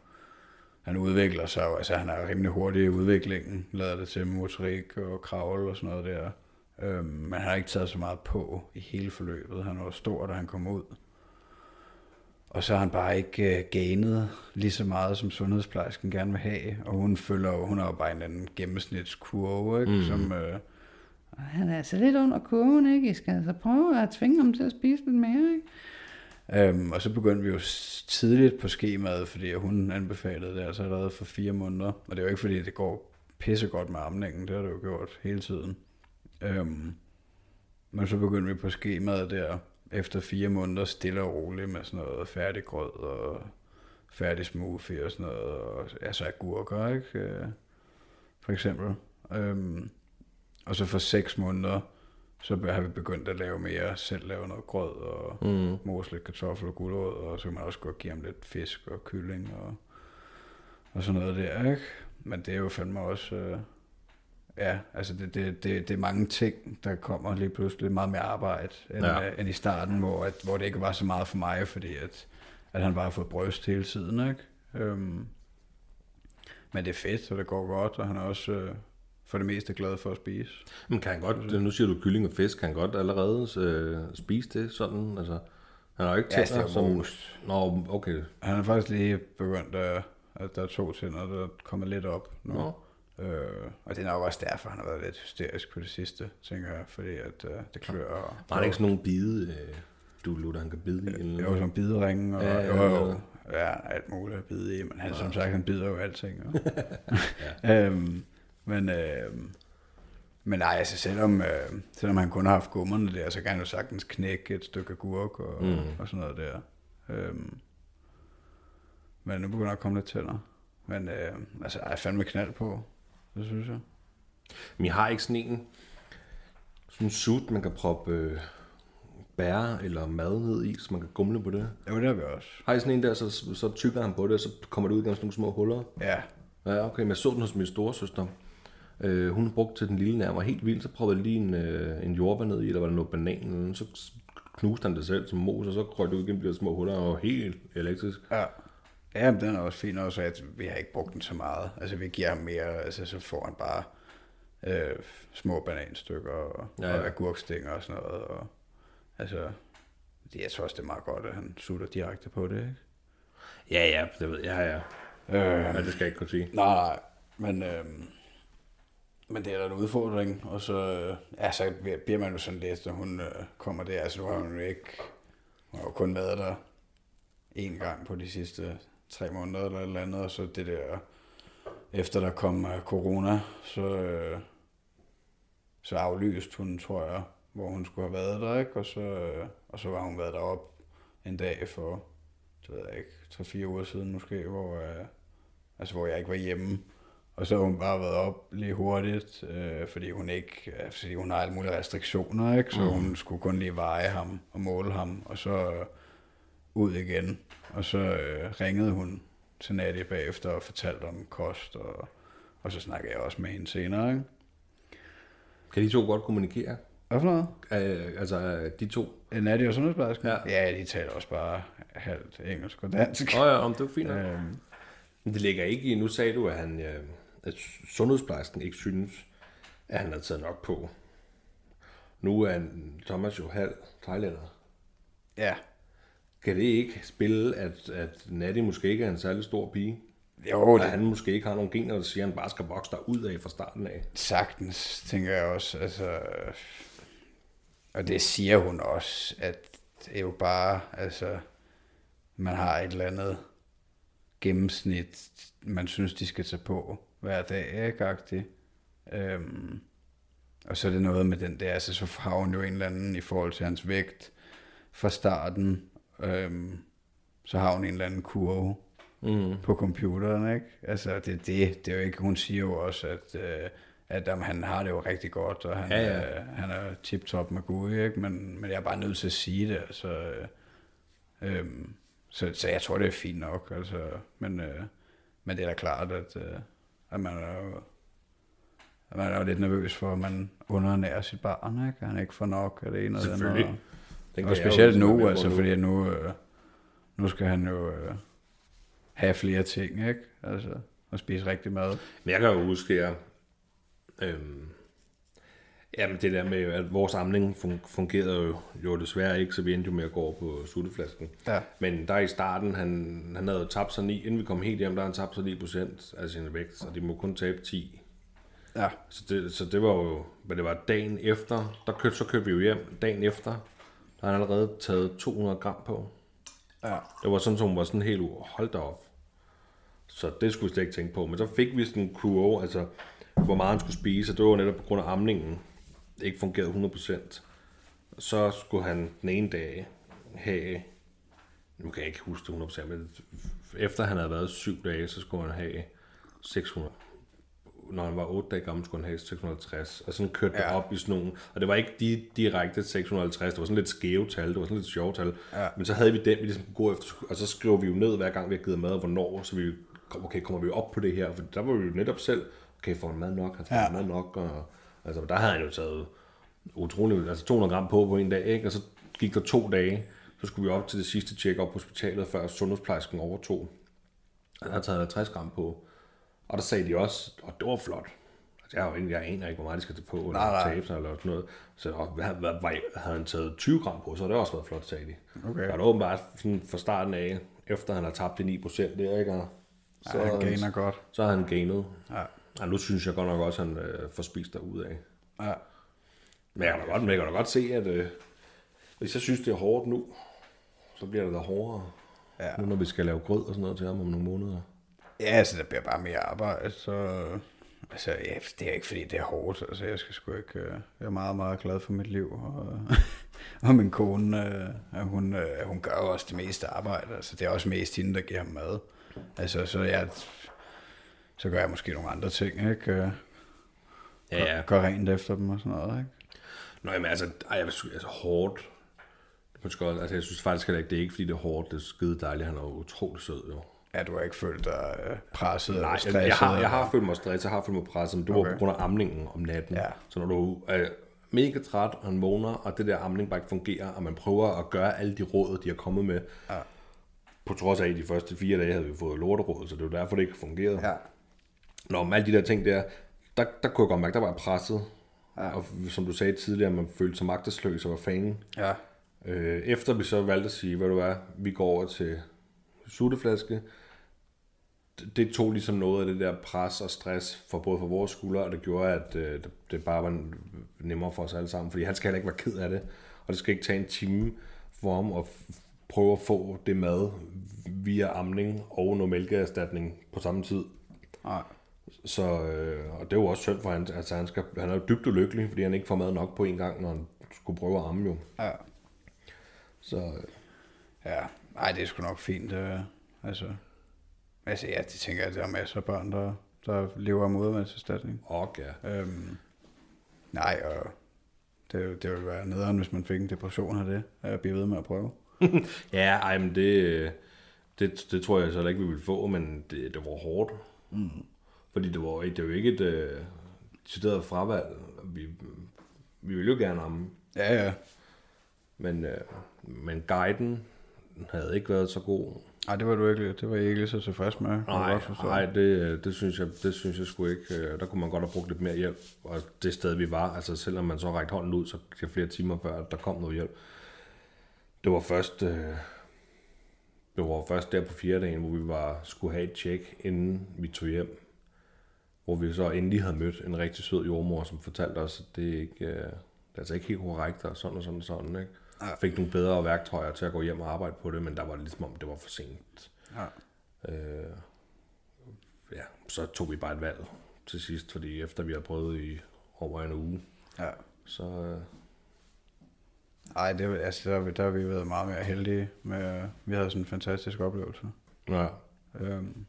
han udvikler sig jo, altså han er rimelig hurtig i udviklingen, lader det til motorik og kravl og sådan noget der. Øhm, men han har ikke taget så meget på i hele forløbet. Han var stor, da han kom ud. Og så har han bare ikke uh, ganet lige så meget, som sundhedsplejersken gerne vil have. Og hun følger hun har jo bare en anden gennemsnitskurve, ikke? Mm. som... Uh, han er altså lidt under kurven, ikke? I skal altså prøve at tvinge ham til at spise lidt mere, ikke? Øhm, og så begyndte vi jo tidligt på skemaet, fordi hun anbefalede det altså allerede for fire måneder. Og det er jo ikke fordi, det går pissegodt med amningen, det har det jo gjort hele tiden. Øhm, men så begyndte vi på skemaet der, efter fire måneder stille og roligt med sådan noget færdig grød og færdig smoothie og sådan noget, og altså agurker, ikke? Øh, for eksempel. Øhm, og så for seks måneder, så har vi begyndt at lave mere, selv lave noget grød og mm. mos lidt kartoffel og gulerod, og så kan man også godt give ham lidt fisk og kylling og, og sådan noget der, ikke? Men det er jo fandme også, øh, ja, altså det, det, det, det er mange ting, der kommer lige pludselig meget mere arbejde, end, ja. øh, end i starten, hvor, at, hvor det ikke var så meget for mig, fordi at, at han bare har fået bryst hele tiden, ikke? Øhm, men det er fedt, og det går godt, og han er også øh, for det meste glad for at spise. Men kan han godt, nu siger du kylling og fisk, kan han godt allerede øh, spise det sådan? Altså, han har jo ikke tænder ja, som... Nå, okay. Han har faktisk lige begyndt at, at der er to tænder, der kommer lidt op nu. Nå. Øh, og det er nok også derfor, han har været lidt hysterisk på det sidste, tænker jeg, fordi at øh, det klør. Og, Var der ikke sådan nogle bide, øh, du Luther, han kan bide i? Eller? Jo, sådan bideringe, og ja, jo, jo, ja, alt muligt at bide i, men han, ja. som sagt, han bider jo alting. ja. øhm, men, øh, men nej, altså selvom, øh, selvom han kun har haft gummerne der, så kan han jo sagtens knække et stykke gurk og, mm. og sådan noget der. Øh, men nu begynder der at komme lidt tænder. Men øh, altså, jeg er fandme knald på, det synes jeg. Men jeg har ikke sådan en, sådan en suit, man kan proppe øh, bær eller mad ned i, så man kan gumle på det. Jo, det har vi også. Har I sådan en der, så, så tykker han på det, og så kommer det ud gennem sådan nogle små huller? Ja. Ja, okay, men jeg så den hos min storesøster. Øh, hun brugte til den lille nærmere helt vildt, så prøvede jeg lige en, øh, en jordbær ned i, eller var der noget banan, og så knuste han det selv som mos, og så krøg det ud gennem de her små huller, og helt elektrisk. Ja. Ja, men den er også fin også, at vi har ikke brugt den så meget. Altså, vi giver ham mere, altså, så får han bare øh, små bananstykker og, ja, ja. og agurkstænger og sådan noget. Og, altså, det, jeg tror også, det er meget godt, at han sutter direkte på det, ikke? Ja, ja, det ved jeg, ja. Øh, men det skal jeg ikke kunne sige. Nej, men, øh, men det er da en udfordring, og så, øh, ja, så bliver man jo sådan lidt, når hun øh, kommer der. Altså, nu har hun jo ikke, hun har jo kun været der en gang på de sidste tre måneder eller et eller andet, og så det der, efter der kom uh, corona, så, uh, så aflyste hun, tror jeg, hvor hun skulle have været der, ikke? Og så, uh, og så var hun været derop en dag for, det ved jeg ikke, tre-fire uger siden måske, hvor, uh, altså, hvor jeg ikke var hjemme, Og så har hun bare været op lige hurtigt, øh, fordi hun ikke, øh, fordi hun har alle mulige restriktioner, ikke? Så mm. hun skulle kun lige veje ham og måle ham, og så øh, ud igen. Og så øh, ringede hun til Nadia bagefter og fortalte om kost, og, og så snakkede jeg også med hende senere, ikke? Kan de to godt kommunikere? Hvad for noget? Øh, altså, de to? Øh, Nadia og sundhedsplejersken? Ja. ja, de taler også bare halvt engelsk og dansk. Åh oh, ja, om det var fint. Øhm, Men det ligger ikke i, nu sagde du, at, han, øh, at sundhedsplejersken ikke synes, at han havde taget nok på. Nu er Thomas jo halv thailander. ja, Kan det ikke spille, at, at Natty måske ikke er en særlig stor pige? jo, det han måske ikke har nogen gener, der siger, at han bare skal vokse der ud af fra starten af. sagtens, tænker jeg også. Altså, og det siger hun også, at det er jo bare, altså, man har et eller andet gennemsnit, man synes, de skal tage på hver dag, ikke? Agtigt. Øhm, og så er det noget med den der, altså så har hun jo en eller anden i forhold til hans vægt fra starten, øhm, så har hun en eller anden kurve Mm. på computeren, ikke? Altså, det, det, det er jo ikke, hun siger jo også, at, øh, at jamen, han har det jo rigtig godt, og han, Ja, ja. Øh, han er tip-top med Gud, ikke? Men, men jeg er bare nødt til at sige det, altså, øh, øhm, så, så jeg tror, det er fint nok, altså, men, øh, men det er da klart, at, øh, at man er jo, at man er jo lidt nervøs for, at man undernærer sit barn, ikke? Han ikke får nok af det ene og det andet. Den og jeg jo specielt være nu, altså, på fordi nu, øh, nu skal han jo øh, have flere ting, ikke? Altså, og spise rigtig mad. Men jeg kan jo huske her, øhm, jamen det der med, at vores samling fun- fungerede jo, jo desværre ikke, så vi endte jo med at gå over på sutteflasken. Ja. Men der i starten, han, han havde tabt sig 9, inden vi kom helt hjem, der han tabt sig 9 procent af sin vægt, og de må kun tabe 10. Ja. Så det, så det var jo, men det var dagen efter, der købte, så købte vi jo hjem, dagen efter, der har han allerede taget 200 gram på. Ja. Det var sådan, som hun var sådan helt holdt op. Så det skulle vi slet ikke tænke på. Men så fik vi sådan en kurve, altså hvor meget han skulle spise, og det var netop på grund af amningen. Det ikke fungerede 100%. Så skulle han den ene dag have, nu kan jeg ikke huske det 100%, men efter han havde været syv dage, så skulle han have 600. Når han var 8 dage gammel, skulle han have 650. Og sådan kørte ja. det op i sådan nogle. Og det var ikke de direkte 650, det var sådan lidt skæve tal, det var sådan lidt sjove tal. Ja. Men så havde vi den, vi ligesom kunne gå efter, og så skriver vi jo ned hver gang, vi har givet mad, og hvornår, så vi, okay, kommer vi op på det her? For der var vi jo netop selv, okay, får han mad nok, han får Ja. mad nok, og altså, der havde han jo taget utroligt, altså 200 gram på på en dag, ikke? og så gik der to dage, så skulle vi op til det sidste tjek op på hospitalet, før sundhedsplejersken overtog. Han havde taget 50 gram på, og der sagde de også, og det var flot. Altså, jeg, har jo ikke, jeg aner ikke, hvor meget de skal tage på, eller Nej, nej. tabe sig, eller sådan noget. Så og, hvad, hvad, hvad, havde han taget 20 gram på, så havde det også været flot, sagde de. Okay. Og det var åbenbart sådan fra starten af, efter han har tabt de 9 procent der, ikke? Og Så ja, han gainer godt. så har han gainet. Ja. Og nu synes jeg godt nok også, at han øh, får spist derud af. Ja. Men jeg kan da godt, men jeg kan da godt se, at øh, hvis jeg synes, det er hårdt nu, så bliver det da hårdere. Ja. Nu når vi skal lave grød og sådan noget til ham om nogle måneder. Ja, altså, der bliver bare mere arbejde, så... Altså, ja, det er ikke, fordi det er hårdt. Altså, jeg skal sgu ikke... øh, Jeg er meget, meget glad for mit liv. Og, og min kone, øh, hun, øh, hun gør jo også det meste arbejde. Altså, det er også mest hende, der giver ham mad. Altså, så jeg... Så gør jeg måske nogle andre ting, ikke? Øh, Ja, ja. Gør rent efter dem og sådan noget, ikke? Nå, jamen altså, ej, jeg sige, altså hårdt. Måske også, altså, jeg synes faktisk heller ikke, det er ikke, fordi det er hårdt. Det er skide dejligt. Han er jo utrolig sød, jo. Ja, du har ikke følt dig øh, presset Nej, eller jeg, stresset? jeg, har, jeg har følt mig stresset, jeg har følt mig presset, men det okay. var på grund af amningen om natten. Ja. Så når du er mega træt, og han vågner, og det der amning bare ikke fungerer, og man prøver at gøre alle de råd, de har kommet med, Ja. på trods af, at de første fire dage havde vi fået lorteråd, så det var derfor, det ikke fungerede. Ja. Nå, med alle de der ting der, der, der kunne jeg godt mærke, der var jeg presset. Ja. Og som du sagde tidligere, man følte sig magtesløs og var fangen. Ja. Øh, efter vi så valgte at sige, hvad du er, vi går over til sutteflaske, det, tog ligesom noget af det der pres og stress for både for vores skuldre, og det gjorde, at øh, det, bare var nemmere for os alle sammen, fordi han skal heller ikke være ked af det, og det skal ikke tage en time for ham at prøve at få det mad via amning og noget mælkeerstatning på samme tid. Nej. Så, øh, og det er jo også synd for han, altså han, skal, han er jo dybt ulykkelig, fordi han ikke får mad nok på en gang, når han skulle prøve at amme jo. Ja. Så øh, Ja, nej, det er sgu nok fint. Øh, altså, altså, ja, det tænker jeg, at der er masser af børn, der, der lever af modermandserstatning. Og ja. Øhm, nej, og det, det ville være nederen, hvis man fik en depression af det, at blive ved med at prøve. Ja, ej, men det, det, det tror jeg så ikke, vi ville få, men det, det var hårdt. Mm. Fordi det var, det var jo ikke et øh, decideret fravalg. Vi, vi ville jo gerne amme, Ja, ja. men, øh, men guiden havde ikke været så god. Ej, det var du ikke, det var jeg ikke så tilfreds med. Nej, nej det, det, synes jeg, det synes jeg sgu ikke. Øh, Der kunne man godt have brugt lidt mere hjælp. Og det sted, vi var, altså selvom man så rækte hånden ud, så der flere timer før, der kom noget hjælp. Det var først, øh, det var først der på fjerde dagen, hvor vi var, skulle have et tjek, inden vi tog hjem. Hvor vi så endelig havde mødt en rigtig sød jordmor, som fortalte os, at det, ikke, øh, det er altså ikke helt korrekt, og sådan og sådan og sådan. Ikke? Ja. Fik nogle bedre værktøjer til at gå hjem og arbejde på det, men der var det ligesom om, det var for sent. Ja. Øh, ja, så tog vi bare et valg til sidst, fordi efter vi havde prøvet i over en uge, ja. så øh, Ej, det, var- altså, der, har vi- der har vi været meget mere heldige. Med, vi havde sådan en fantastisk oplevelse. ja, Øhm,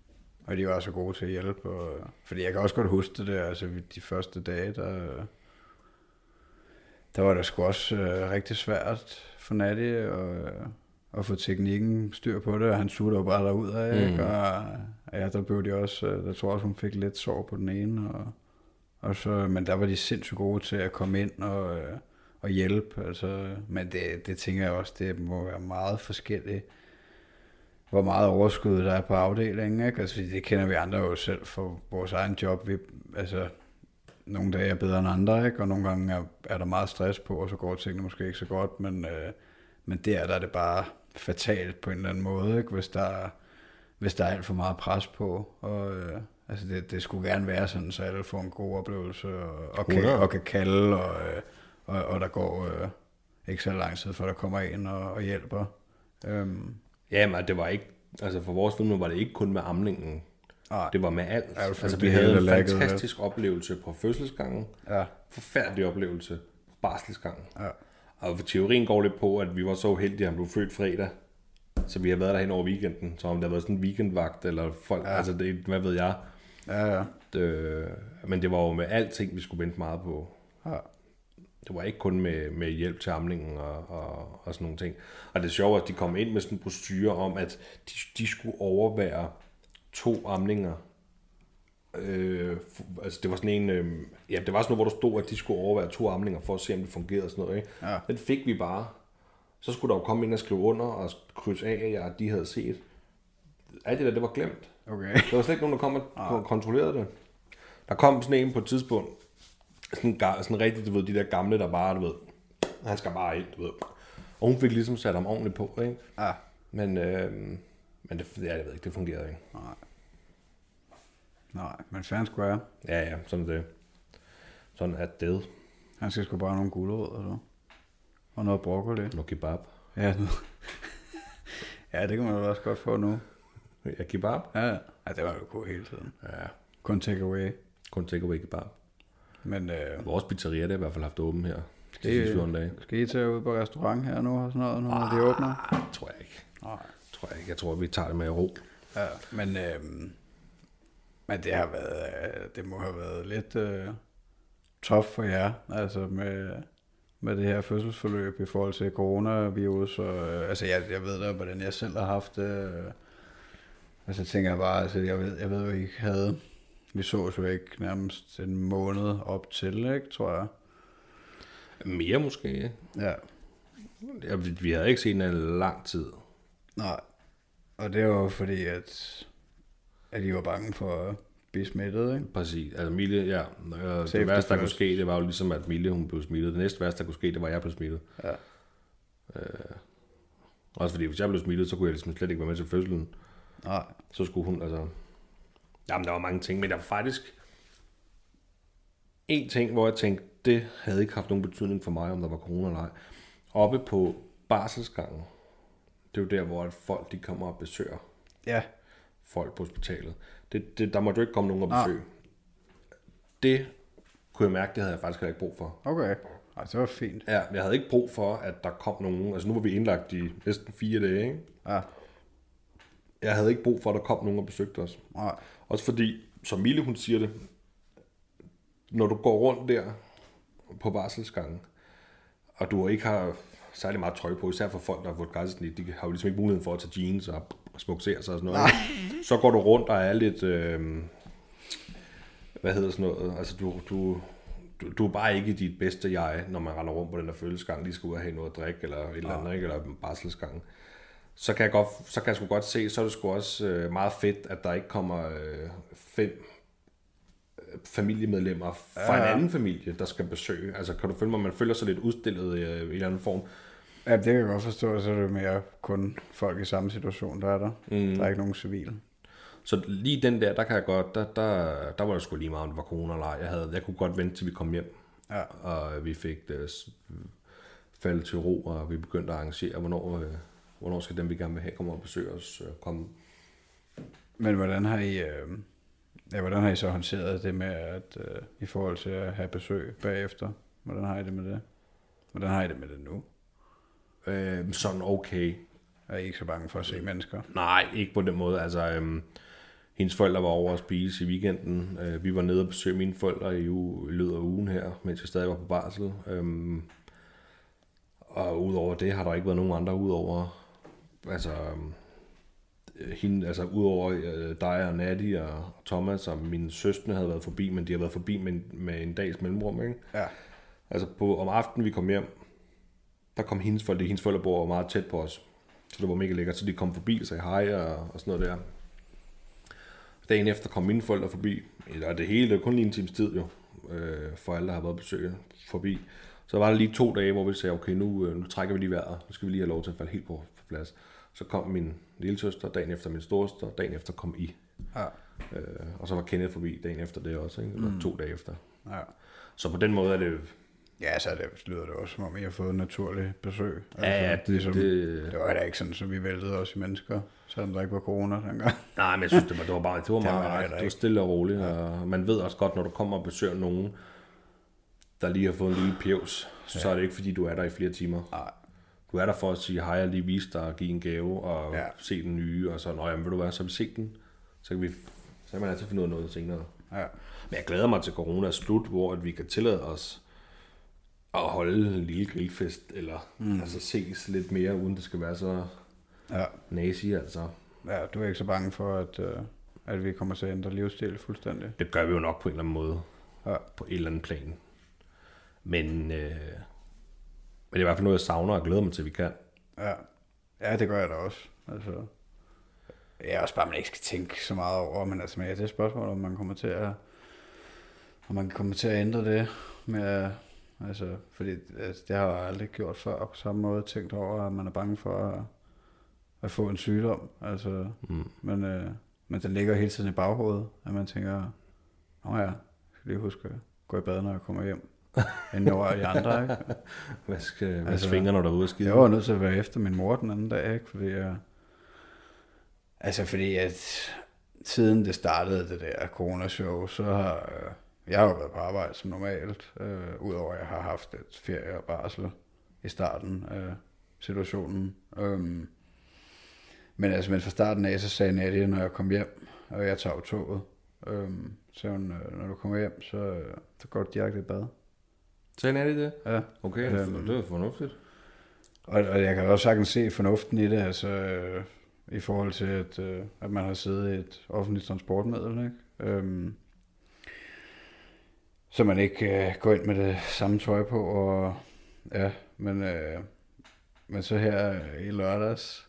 og de var så gode til at hjælpe. Og, fordi jeg kan også godt huske det der, altså de første dage, der, der var det sgu også øh, rigtig svært for Natty at, at få teknikken styr på det, og han sutter jo bare derud af, Mm. ikke? og ja, der blev de også, øh, der tror jeg også, hun fik lidt sår på den ene, og, og så, men der var de sindssygt gode til at komme ind og, øh, og hjælpe, altså, men det, det tænker jeg også, det må være meget forskelligt, hvor meget overskud der er på afdelingen, ikke? Altså, det kender vi andre jo selv for vores egen job. Vi, altså, nogle dage er bedre end andre, ikke? Og nogle gange er, er der meget stress på, og så går tingene måske ikke så godt, men, øh, men der, der er det bare fatalt på en eller anden måde, ikke? Hvis der, er- hvis der er alt for meget pres på, og øh, altså det, det skulle gerne være sådan, så alle får en god oplevelse, og, og, kan, 100. og kan kalde, og, øh, og, og der går øh, ikke så lang tid, før der kommer en og, og hjælper. Øhm, ja, men det var ikke, altså for vores film var det ikke kun med amningen, nej, det var med alt. Ja, altså vi havde en fantastisk oplevelse på fødselsgangen, ja, forfærdelig oplevelse på barselsgangen. ja. Og for teorien går lidt på, at vi var så uheldige, at han blev født fredag. Så vi har været derhen over weekenden. Så om der har været sådan en weekendvagt, eller folk, ja. Altså det, hvad ved jeg. Ja, ja. Det, men det var jo med alting, vi skulle vente meget på. ja. Det var ikke kun med, med hjælp til amningen og, og, og sådan nogle ting. Og det er sjovt, at de kom ind med sådan en procedure om, at de, de skulle overvære to amninger. Øh, altså det var sådan en, øh, ja, det var sådan noget, hvor der stod, at de skulle overvære to amninger for at se, om det fungerede og sådan noget. Ikke? Ja. Den fik vi bare. Så skulle der jo komme ind og skrive under og krydse af, at de havde set. Alt det der, det var glemt. Okay. Der var slet ikke nogen, der kom og kontrollerede det. Der kom sådan en på et tidspunkt, sådan, sådan rigtig, du ved, de der gamle, der bare, du ved, han skal bare ind, du ved. Og hun fik ligesom sat ham ordentligt på, ikke? Ja. Men, øh, men det, ja, jeg ved ikke, det fungerede ikke. Nej, men fanden skulle jeg. Ja, ja, sådan det. Sådan er det. Han skal sgu bare nogle gulerødder, du. Og noget broccoli. Nu kebab. Ja, nu. ja, det kan man jo også godt få nu. Ja, kebab? Ja, ja det var jo god hele tiden. Ja, Kun take away. kun take away kebab. Men øh, Vores pizzeria, det har i hvert fald haft åben her. Det- 14 dage. skal I tage ud på restaurant her nu og sådan noget, når de åbner? Ah, tror jeg ikke. Nej. Tror jeg ikke. Jeg tror, vi tager det med ro. Ja, men, øh, men det har været, øh, det må have været lidt øh, tough for jer, altså med, med det her fødselsforløb i forhold til coronavirus, og øh, altså jeg, jeg ved da, hvordan jeg selv har haft det, øh, altså tænker jeg bare, altså jeg ved, jeg ved jo ikke, havde, vi så jo ikke nærmest en måned op til, ikke, tror jeg. Mere måske? Ja, Ja, vi, vi havde ikke set den i lang tid. nej. Og det var jo fordi, at, at I var bange for at blive smittet, ikke? Præcis. Altså Mille, ja. Øh, det værste, der kunne ske, det var jo ligesom, at Mille hun blev smittet. Det næste værste, der kunne ske, det var, at jeg blev smittet. Ja. Øh, også fordi, hvis jeg blev smittet, så kunne jeg ligesom slet ikke være med til fødslen. Nej, Så skulle hun, altså... Jamen, der var mange ting, men der var faktisk en ting, hvor jeg tænkte, det havde ikke haft nogen betydning for mig, om der var corona eller ej. Oppe på barselsgangen, det er jo der, hvor folk de kommer og besøger ja, folk på hospitalet. Det, det, der måtte jo ikke komme nogen og Ah. besøge. Det kunne jeg mærke, det havde jeg faktisk heller ikke brug for. okay. Ej, det var fint. Ja, jeg havde ikke brug for, at der kom nogen. Altså nu var vi indlagt i næsten fire dage, ikke? Ja, jeg havde ikke brug for, at der kom nogen og besøgte os. Nej. Også fordi, som Mille hun siger det, når du går rundt der på barselsgangen, og du ikke har særlig meget tøj på, især for folk, der har fået græsesnit, de har jo ligesom ikke mulighed for at tage jeans og smukkere sig og sådan noget. Så går du rundt og er lidt, øh, hvad hedder sådan noget, altså du, du, du, du er bare ikke dit bedste jeg, når man render rundt på den der følelsesgang, lige skal ud og have noget at drikke, eller et eller andet, ikke? eller barselsgang. Så kan, jeg godt, så kan jeg sgu godt se, så er det sgu også øh, meget fedt, at der ikke kommer øh, fem øh, familiemedlemmer fra Ja. en anden familie, der skal besøge. Altså kan du følge mig, man føler sig lidt udstillet i, øh, i en eller anden form. Ja, det kan jeg godt forstå, så er det mere kun folk i samme situation, der er der. Mm. Der er ikke nogen civile. Så lige den der, der kan jeg godt, der, der, der var det sgu lige meget, om det var corona eller ej. Jeg, havde, jeg kunne godt vente, til vi kom hjem, Ja. og vi fik det faldet til ro, og vi begyndte at arrangere, hvornår, øh, hvornår skal dem, vi gerne vil have, komme og besøge os, øh, komme. Men hvordan har I, øh, ja, hvordan har I så håndteret det med, at øh, i forhold til at have besøg bagefter? Hvordan har I det med det? Hvordan har I det med det nu? Øh, sådan okay. Er I ikke så bange for at se mennesker? Nej, ikke på den måde. Altså, øhm, hendes forældre var over at spise i weekenden. Øh, vi var nede og besøge mine forældre i, uge, i løbet af ugen her, mens jeg stadig var på barsel. Øhm, og udover det har der ikke været nogen andre udover altså, øhm, hende, altså udover øh, dig og Natty og Thomas og mine søstre havde været forbi, men de har været forbi med en, med en dags mellemrum, ikke? Ja. Altså på, om aftenen, vi kom hjem, der kom hendes forældre, hendes forældre bor meget tæt på os. Så det var mega lækkert, så de kom forbi og sagde hej og, og sådan noget der. Dagen efter kom mine forældre forbi, eller det hele, det var kun lige en times tid jo, øh, for alle, der har været besøg forbi. Så var der lige to dage, hvor vi sagde, okay, nu, øh, nu trækker vi lige vejret, nu skal vi lige have lov til at falde helt på, på plads. Så kom min lille søster, dagen efter min storesøster, dagen efter kom I. Ja. Øh, og så var Kenneth forbi dagen efter det også, ikke? eller mm. to dage efter. ja. Så på den måde er det Ja, så det lyder det også, som om I har fået naturlig besøg. Altså, Ja, ja, det- ligesom, det- det var da ikke sådan, som vi væltede os i mennesker, selvom der ikke var corona dengang. Nej, men jeg synes, det var, det var bare det var Det var meget, det det, det var stille og roligt, ja. og man ved også godt, når du kommer og besøger nogen, der lige har fået en lille pjevs, så ja. er det ikke, fordi du er der i flere timer. Nej. Du er der for at sige hej og lige vise dig og give en gave og Ja. se den nye, og så, nå jamen, vil du være, så vi set den, så kan, vi, så kan man altid finde ud af noget senere. Ja. Men jeg glæder mig til corona er slut, hvor at vi kan tillade os at holde en lille grillfest, eller mm. altså ses lidt mere, uden det skal være så Ja. nazi, altså. ja, du er ikke så bange for, at, øh, at vi kommer til at ændre livsstil fuldstændig. Det gør vi jo nok på en eller anden måde. Ja. På et eller andet plan. Men, øh, men det er i hvert fald noget, jeg savner og glæder mig til, at vi kan. Ja. ja, det gør jeg da også. Altså, ja, også bare, man ikke skal tænke så meget over, men altså, men ja, det er et spørgsmål, om man kommer til at, om man kommer til at ændre det med, altså, fordi altså, det har jeg aldrig gjort før på samme måde, tænkt over, at man er bange for at, at få en sygdom, altså, Mm. men, øh, men den ligger hele tiden i baghovedet, at man tænker, nå ja, jeg skal lige huske at gå i bad, når jeg kommer hjem, inden over de andre, ikke? Hvad skal hvad Altså, fingrene, når du er ude skide? Jeg var nødt til at være efter min mor den anden dag, ikke? Fordi jeg... Altså fordi at siden det startede, det der coronashow, så har øh, jeg har jo været på arbejde som normalt, øh, udover at jeg har haft et ferie og barsel i starten af situationen. Øhm, men altså, men fra starten af, så sagde Nadia, når jeg kom hjem, og jeg tager toget, øhm, så hun, øh, når du kommer hjem, så, øh, så går du direkte i bad. Sagde er det det? Ja. Okay, Øhm. det er fornuftigt. Og, og jeg kan også sagtens se fornuften i det, altså øh, i forhold til, at, øh, at man har siddet i et offentligt transportmiddel, ikke? Øhm, så man ikke øh, går ind med det samme tøj på, og ja, men, øh, men så her i lørdags,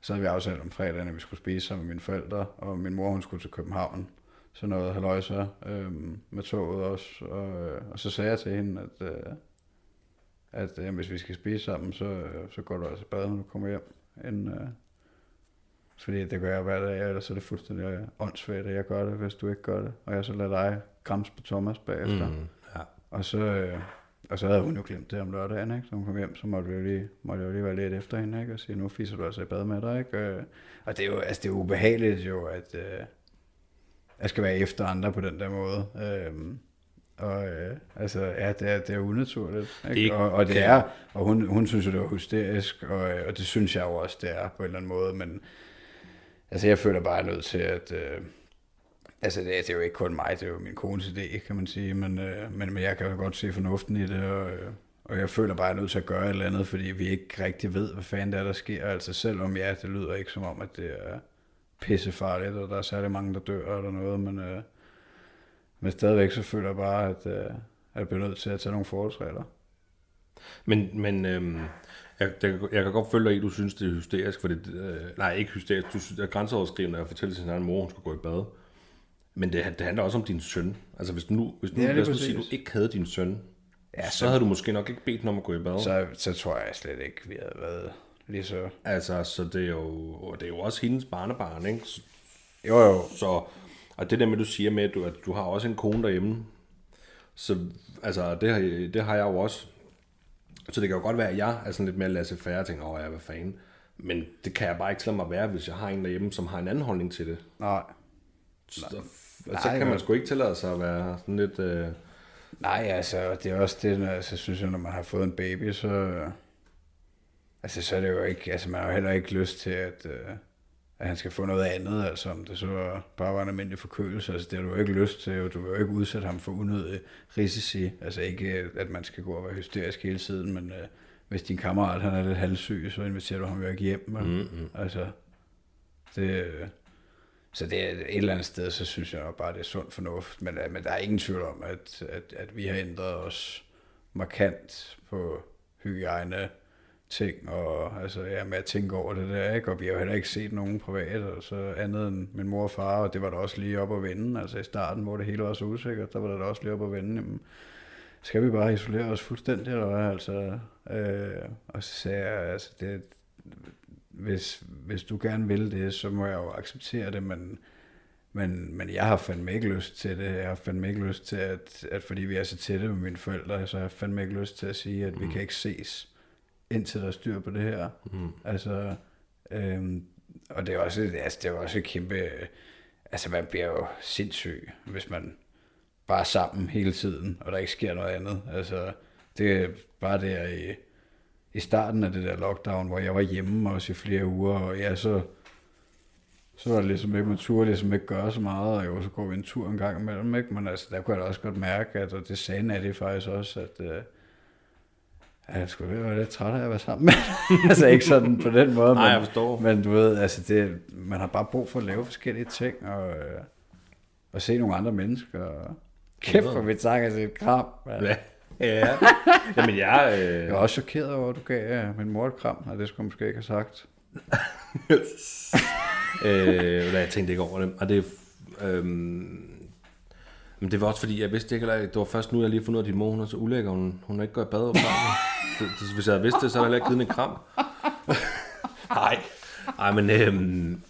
så havde vi aftalt om fredagen, at vi skulle spise sammen med mine forældre, og min mor, hun skulle til København, så noget haløjser øh, med toget også, og, øh, og så sagde jeg til hende, at, øh, at øh, hvis vi skal spise sammen, så, øh, så går du altså bad, når du kommer hjem. Inden, øh, fordi det gør jeg hver dag, ellers er det fuldstændig åndssvagt, at jeg gør det, hvis du ikke gør det. Og jeg så lader dig grams på Thomas bagefter. Mm. Ja. Og, så, øh, og så havde hun jo glemt det om lørdagen, ikke? Så hun kom hjem, så måtte vi lige, måtte jeg jo lige være lidt efter hende, ikke? Og sige, nu fiser du altså i bad med dig, ikke? Øh, Og det er jo, altså det er ubehageligt jo, at øh, jeg skal være efter andre på den der måde. Øh, og øh, altså, ja, det er, det er unaturligt. Ikke? Det og, og det er, og hun, hun synes jo, det var hysterisk, og, øh, og det synes jeg jo også, det er på en eller anden måde, men Altså, jeg føler bare nødt til, at... Øh, altså, det, det er jo ikke kun mig, det er jo min kones idé, kan man sige, men, øh, men, men jeg kan jo godt se fornuften i det, og, øh, og jeg føler bare, at jeg er nødt til at gøre et eller andet, fordi vi ikke rigtig ved, hvad fanden det er, der sker. Altså, selvom ja, det lyder ikke som om, at det er pissefarligt, og der er særlig mange, der dør eller noget, men, øh, men stadigvæk så føler jeg bare, at, øh, at jeg bliver nødt til at tage nogle forholdsregler. Men, men øhm, jeg, jeg, jeg kan godt følge dig i, at du synes, det er hysterisk, for det, øh, nej, ikke hysterisk, du synes, det er grænseoverskrivende at fortælle sin egen mor, hun skal gå i bad. Men det, det handler også om din søn. Altså hvis du nu, hvis nu Ja, nu sige, du ikke havde din søn, Ja, så havde du måske nok ikke bedt den om at gå i bad. så, så tror jeg slet ikke, vi havde været lige så... Altså, så det er jo, og det er jo også hendes barnebarn, ikke? Så, Jo, jo. så og det der med, du siger med, at du, at du har også en kone derhjemme, så altså, det, har, det har jeg jo også. Så det kan jo godt være, at jeg er sådan lidt mere lasse færre og tænker, åh ja, hvad fanden. Men det kan jeg bare ikke lade mig være, hvis jeg har en derhjemme, som har en anden holdning til det. Nej. Så, så Nej, kan man sgu ikke tillade sig at være sådan lidt... Øh, Nej, altså, det er også det, når, altså, synes jeg, når man har fået en baby, så... Altså, så er det jo ikke... Altså, man har jo heller ikke lyst til, at, øh, at han skal få noget andet, altså, om det så bare var en almindelig forkølelse. Altså, det har du jo ikke lyst til, og du vil jo ikke udsætte ham for unødige risici. Altså, ikke, at man skal gå og være hysterisk hele tiden, men øh, hvis din kammerat, han er lidt halvsyg, så inviterer du ham jo ikke hjem. Men, mm-hmm. Altså, det... øh, Så det er et eller andet sted, så synes jeg bare, det er sund fornuft. Men, øh, men der er ingen tvivl om, at, at, at vi har ændret os markant på hygiejne ting, og altså, ja, med at tænke over det der, ikke? og vi har jo heller ikke set nogen privat, altså andet end min mor og far, og det var da også lige op at vende, altså i starten, hvor det hele var så usikkert, der var det da også lige op at vende, jamen, skal vi bare isolere os fuldstændig, eller hvad, altså, øh, og så sagde jeg, altså, det, hvis, hvis du gerne vil det, så må jeg jo acceptere det, men, men, men jeg har fandme ikke lyst til det. Jeg har fandme ikke lyst til, at, at fordi vi er så tætte med mine forældre, så har jeg fandme ikke lyst til at sige, at vi kan ikke ses, indtil der er styr på det her. Mm. Altså, øhm, og det er også, altså, det er også et kæmpe, altså man bliver jo sindssyg, hvis man bare er sammen hele tiden, og der ikke sker noget andet. Altså, det er bare der i, i starten af det der lockdown, hvor jeg var hjemme også i flere uger, og ja, så, så var det ligesom ikke, man turde ligesom ikke gøre så meget, og jo, så går vi en tur en gang imellem, ikke? Men altså, der kunne jeg da også godt mærke, at, og det sagde Natty faktisk også, at, øh, at jeg skulle være lidt træt af at være sammen med Altså ikke sådan på den måde, Nej, men, jeg forstår. men du ved, altså det, man har bare brug for at lave forskellige ting, og, øh, og se nogle andre mennesker. Og kæft, hvor vi takker til et kram. mand. ja. ja. Jamen, jeg... Øh, Jeg var også chokeret over, at du gav øh, min mor et kram, og det skulle jeg måske ikke have sagt. øh, jeg tænkte ikke over det. Og det øhm, men det var også fordi, jeg vidste ikke, eller det var først nu, jeg lige fundet ud af, at din mor, hun er så ulækker, hun, hun er ikke gået i bad om det, hvis jeg havde vidst det, så havde jeg heller ikke givet en kram. Nej. Nej, men... Øhm,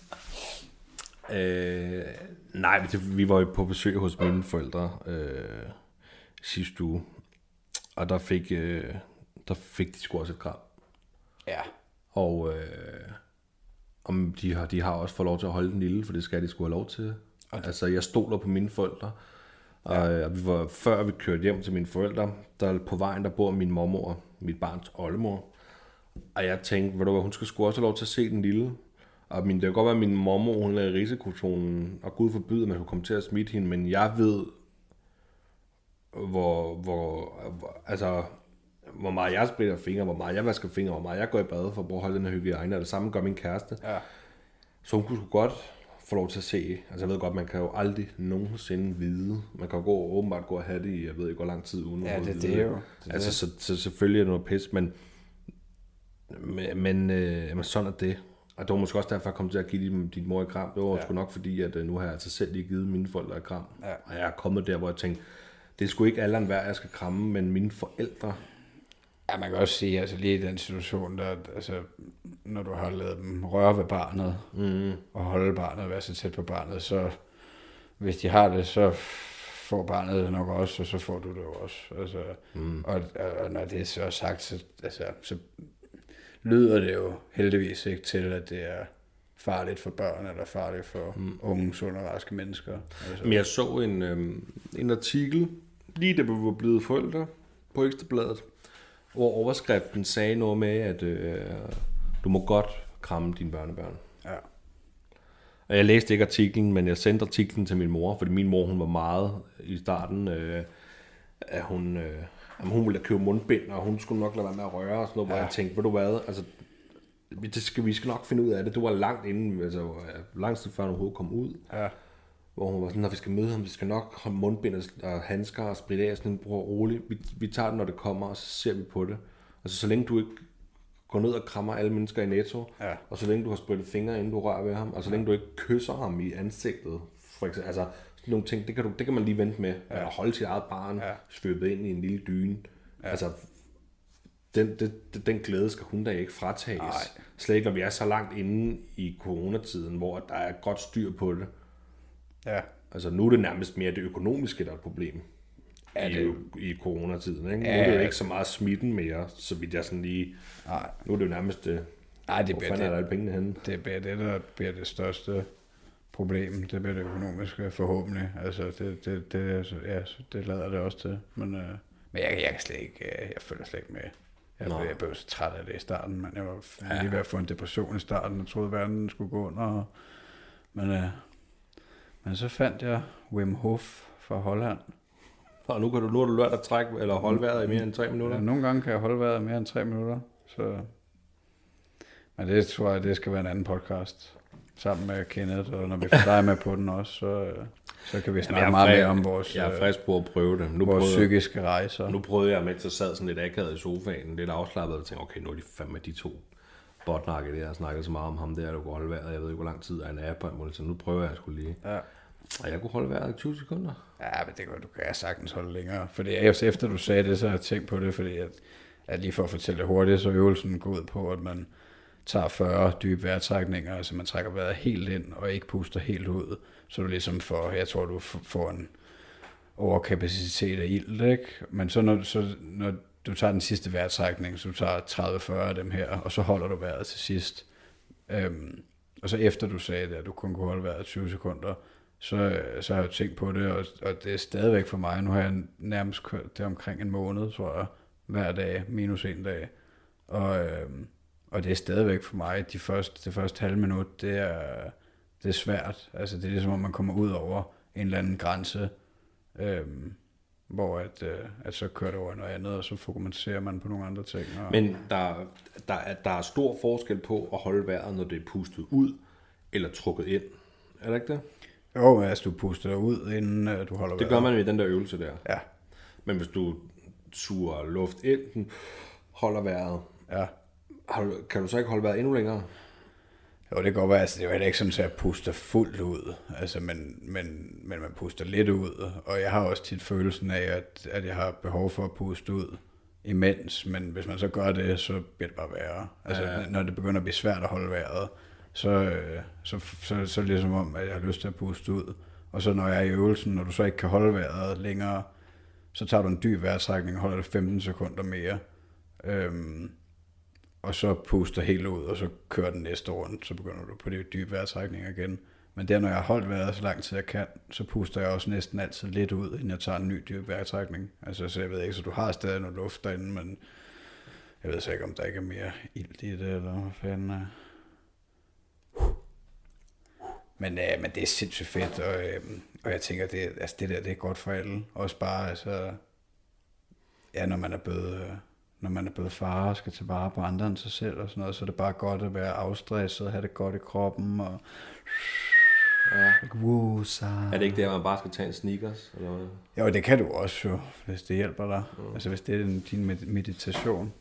øh, nej, det, vi var jo på besøg hos mine forældre øh, sidste uge. Og der fik, øh, der fik de sgu også et kram. Ja. Og øh, om de har, de har også fået lov til at holde den lille, for det skal de skulle have lov til. Altså, jeg stoler på mine forældre. Og, øh, og vi var, før vi kørte hjem til mine forældre, der på vejen, der bor min mormor, mit barns oldemor. Og jeg tænkte, ved du hvad, hun skal sgu også have lov til at se den lille. Og min, det kan godt være, at min mormor, hun er i risikozonen, og Gud forbyde, at man kunne komme til at smitte hende, men jeg ved, hvor, hvor, hvor altså, hvor meget jeg spritter fingre, hvor meget jeg vasker fingre, hvor meget jeg går i bad for at prøve at holde den her hygiejne, og det samme gør min kæreste. Ja. Så hun kunne sgu godt få lov til at se. Altså jeg ved godt, man kan jo aldrig nogensinde vide. Man kan jo gå, åbenbart gå og have det i, jeg ved ikke hvor lang tid uden Ja, at det er vide det jo. Det altså det. Så, så, selvfølgelig er det noget pis, men, men, øh, men sådan er det. Og det var måske også derfor, jeg kom til at give din, din mor et kram. Det var ja. sgu nok fordi, at øh, nu har jeg altså selv lige givet mine forældre et kram. Ja. Og jeg er kommet der, hvor jeg tænkte, det er sgu ikke alle hver, jeg skal kramme, men mine forældre, Ja, man kan også sige, altså lige i den situation, der, altså, når du har lavet dem røre ved barnet, mm. og holde barnet og være så tæt på barnet, så hvis de har det, så får barnet det nok også, og så får du det også. Altså, mm. og, og, når det er så sagt, så, altså, så lyder det jo heldigvis ikke til, at det er farligt for børn, eller farligt for mm. unge, sunde og raske mennesker. Altså, Men jeg så en, øh, en artikel, lige da vi var blevet forældre, på Ekstrabladet, hvor overskriften sagde noget med, at øh, du må godt kramme dine børnebørn. ja. Og jeg læste ikke artiklen, men jeg sendte artiklen til min mor, fordi min mor, hun var meget i starten, øh, at hun, øh, at hun ville købe mundbind, og hun skulle nok lade være med at røre og sådan noget, ja. hvor jeg tænkte, ved du hvad, altså, det skal, vi skal nok finde ud af det. Du var langt inden, altså lang tid før hun overhovedet kom ud. Ja. Hvor hun var sådan, når vi skal møde ham, vi skal nok have mundbind og- handsker og spritte af, sådan, bror rolig. Vi, vi tager det, når det kommer, og så ser vi på det. Altså, så længe du ikke går ned og krammer alle mennesker i Netto, Ja. og så længe du har sprittet fingre, inden du rører ved ham, og så længe du ikke kysser ham i ansigtet, for eksempel, altså sådan nogle ting, det kan, du, det kan man lige vente med. Ja. At holde sit eget barn, Ja. svøbet ind i en lille dyne. Ja. Altså, den, den, den glæde skal hun da ikke fratages. Nej. Slet ikke, når vi er så langt inde i coronatiden, hvor der er godt styr på det. Ja. Altså nu er det nærmest mere det økonomiske, der er et problem. Ja, I, det- i coronatiden. Ikke? Ja, nu er det jo ikke så meget smitten mere, så vidt jeg sådan lige... Nej. Nu er det jo nærmest det... Nej, det bliver er det, alle pengene henne? det, bliver det, der bliver det største problem. Det bliver det økonomiske forhåbentlig. Altså, det, det, det, altså, ja, det lader det også til. Men, øh, men jeg, jeg kan slet ikke, øh, jeg følger slet ikke med. Jeg, Nå. blev, jeg blev så træt af det i starten, men jeg var ja. lige ved at få en depression i starten, og troede, at verden skulle gå under. Og, men, øh, men så fandt jeg Wim Hof fra Holland. Og nu, kan du, nu har du lært at trække eller holde vejret i mere end tre minutter. Ja, nogle gange kan jeg holde vejret mere end tre minutter. Så... Men det tror jeg, det skal være en anden podcast. Sammen med Kenneth, og når vi får dig med på den også, så, øh, så kan vi snakke meget mere om vores, Jeg er øh, frisk på at prøve det. Nu vores prøvede, psykiske rejser. nu prøvede jeg, mens jeg sad sådan lidt akavet i sofaen, lidt afslappet, og tænkte, okay, nu er de fandme de to botnakke der, og snakket så meget om ham der, der kunne holde vejret. Jeg ved ikke, hvor lang tid er en app på en måde, så nu prøver jeg skulle lige. Ja. Og jeg kunne holde vejret i 20 sekunder. Ja, men det kan du kan jeg sagtens holde længere. Fordi efter, efter du sagde det, så har jeg tænkt på det, fordi at, at lige for at fortælle det hurtigt, så er øvelsen går ud på, at man tager 40 dybe vejrtrækninger, altså man trækker vejret helt ind og ikke puster helt ud, så du ligesom får, jeg tror du får en overkapacitet af ild, ikke? Men så når, så når du tager den sidste vejrtrækning, så du tager 30-40 af dem her, og så holder du vejret til sidst. Øhm, og så efter du sagde det, at du kun kunne holde vejret 20 sekunder, så, så har jeg jo tænkt på det, og, og det er stadigvæk for mig. Nu har jeg nærmest kørt det omkring en måned, tror jeg, hver dag, minus en dag. Og, øhm, og det er stadigvæk for mig, de første, det første halve minut, det er, det er svært. Altså det er ligesom, om man kommer ud over en eller anden grænse, øhm, hvor at, øh, at så kører det over noget andet, og så fokuserer man på nogle andre ting. Og, Men der, der, er, der er stor forskel på at holde vejret, når det er pustet ud, eller trukket ind. Er det ikke det? jo, altså du puster dig ud, inden øh, du holder Det gør man i den der øvelse der. Ja, Men hvis du suger luft ind, holder vejret, ja. har kan du så ikke holde vejret endnu længere? Jo, det kan godt være, altså det jo heller ikke sådan, at jeg puster fuldt ud, altså, men, men, men man puster lidt ud, og jeg har også tit følelsen af, at, at jeg har behov for at puste ud imens, men hvis man så gør det, så bliver det bare værre. Altså, Ja, når det begynder at blive svært at holde vejret, så, så, så, så er det ligesom om, at jeg har lyst til at puste ud. Og så når jeg er i øvelsen, når du så ikke kan holde vejret længere, så tager du en dyb vejrtrækning og holder det 15 sekunder mere. Øhm, og så puster helt ud, og så kører den næste rundt, så begynder du på det dybe vejrtrækning igen. Men der, når jeg har holdt vejret så lang tid jeg kan, så puster jeg også næsten altid lidt ud, inden jeg tager en ny dyb vejrtrækning. Altså, så jeg ved ikke, så du har stadig noget luft derinde, men jeg ved så ikke, om der ikke er mere ilt i det, eller hvad fanden er. Men, øh, men det er sindssygt fedt, og, øh, og jeg tænker, det, altså, det der, det er godt for alle. Også bare, altså, ja, når man er blevet, øh, når man er blevet far og skal tage vare på andre end sig selv og sådan noget, så er det bare godt at være afstresset, have det godt i kroppen og Ja. Wusa. Er det ikke der, man bare skal tage en sneakers? Eller hvad? Jo, det kan du også jo, hvis det hjælper dig. Mm. Altså hvis det er din- din med- meditation.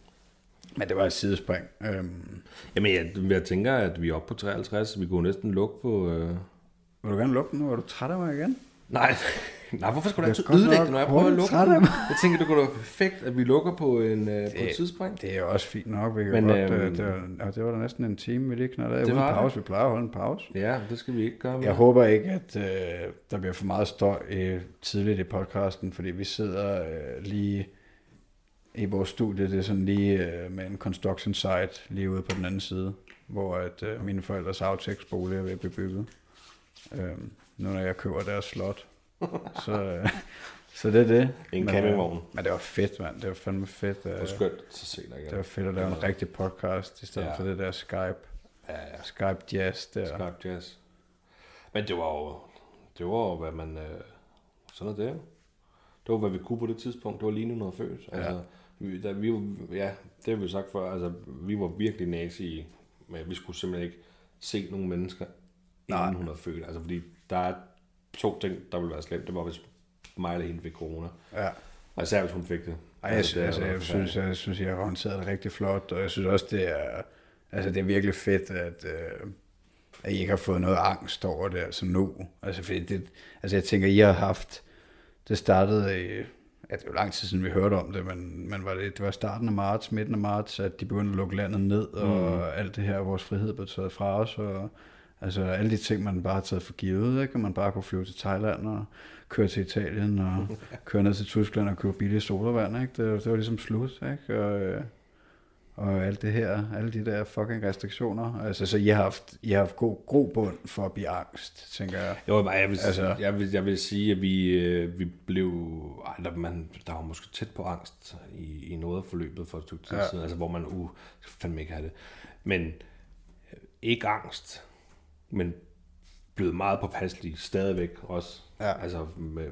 Men det var et sidespring. Øhm, Jamen, jeg, jeg tænker, at vi er oppe på 53. Vi kunne næsten lukke på... Øh... vil du gerne lukke den nu? Er du træt af mig igen? Nej, Nej, hvorfor skulle du Det altid ødelægge det, når jeg prøver at lukke den? Jeg tænker, det kunne være perfekt, at vi lukker på, en, øh, på et Det- tidsspring. Det er også fint nok. Vi Men, godt, øhm, øh, det, var, ja, det var da næsten en time, vi lige knaldede af Det uden det. pause. Vi plejer at holde en pause. Ja, det skal vi ikke gøre. Jeg med. håber ikke, at øh, der bliver for meget støj øh, tidligt i podcasten, fordi vi sidder øh, lige i vores studie, det er sådan lige øh, med en construction site lige ude på den anden side, hvor at øh, mine forældres Afteks-bolig er ved at blive bygget. Øh, nu når jeg køber deres slot. så, øh, så det er det. En Men, campingvogn. Øh, men det var fedt, mand. Det var fandme fedt. Øh, Det var skønt at se dig igen. det var fedt at lave en rigtig podcast, i stedet Ja. for det der Skype. Ja, ja. Skype Jazz der. Skype Jazz. Men det var jo, det var jo, hvad man, øh, sådan er det. Det var, hvad vi kunne på det tidspunkt. Det var lige nu noget født. Altså, vi, da, vi, ja, det har vi sagt før, altså, vi var virkelig nazi men vi skulle simpelthen ikke se nogle mennesker, inden Nej. hun havde født. Altså, fordi der er to ting, der ville være slemt. Det var, hvis mig eller hende fik corona. Ja. Og især hvis hun fik det. Ej, jeg, det er altså, jeg, synes, jeg synes, jeg har håndteret det rigtig flot, og jeg synes også, det er, altså, det er virkelig fedt, at, øh, at I ikke har fået noget angst over det, altså nu. Altså, fordi det, altså jeg tænker, I har haft, det startede i, ja, det er jo lang tid siden, vi hørte om det, men, men var det, det var starten af marts, midten af marts, at de begyndte at lukke landet ned, og Mm. alt det her, vores frihed blev taget fra os, og altså alle de ting, man bare har taget for givet, ikke? Man bare kunne flyve til Thailand og køre til Italien og køre ned til Tyskland og købe billig sodavand, ikke? Det, det var ligesom slut, ikke? Og, øh, og alt det her, alle de der fucking restriktioner. Altså, så I har haft, I har haft god, god bund for at blive angst, tænker jeg. Jo, jeg vil, Altså- jeg, vil, jeg vil sige, at vi, øh, vi blev... Ej, der, man, der var måske tæt på angst i, i noget af forløbet for et stykke tid Ja. siden, altså hvor man, uh, jeg fandme ikke have det. Men øh, ikke angst, men blevet meget påpasselig stadigvæk også. Ja. Altså med,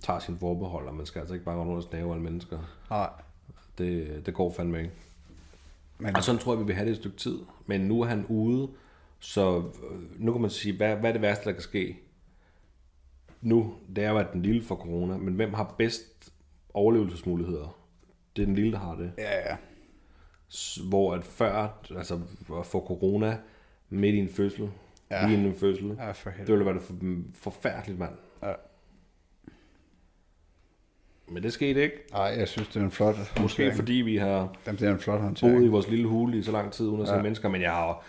tager sin forbehold, og man skal altså ikke bare rundt og snave alle mennesker. Nej. Det, det går fandme ikke. Men, Og sådan tror jeg, vi vil have det et stykke tid. Men nu er han ude, så øh, nu kan man sige, hvad, hvad er det værste, der kan ske? Nu, det er jo, at den lille får corona, men hvem har bedst overlevelsesmuligheder? Det er den lille, der har det. ja, ja. Hvor at før, altså få corona midt i en fødsel, Ja. lige en fødsel, Ja, for det helvede. ville være det for, forfærdeligt, mand. Ja. Men det skete ikke. Nej, jeg synes, det er en flot Måske håndtering. fordi vi har Jamen, det er en flot boet i håndtering. vores lille hule i så lang tid uden at se Ja. mennesker, men jeg har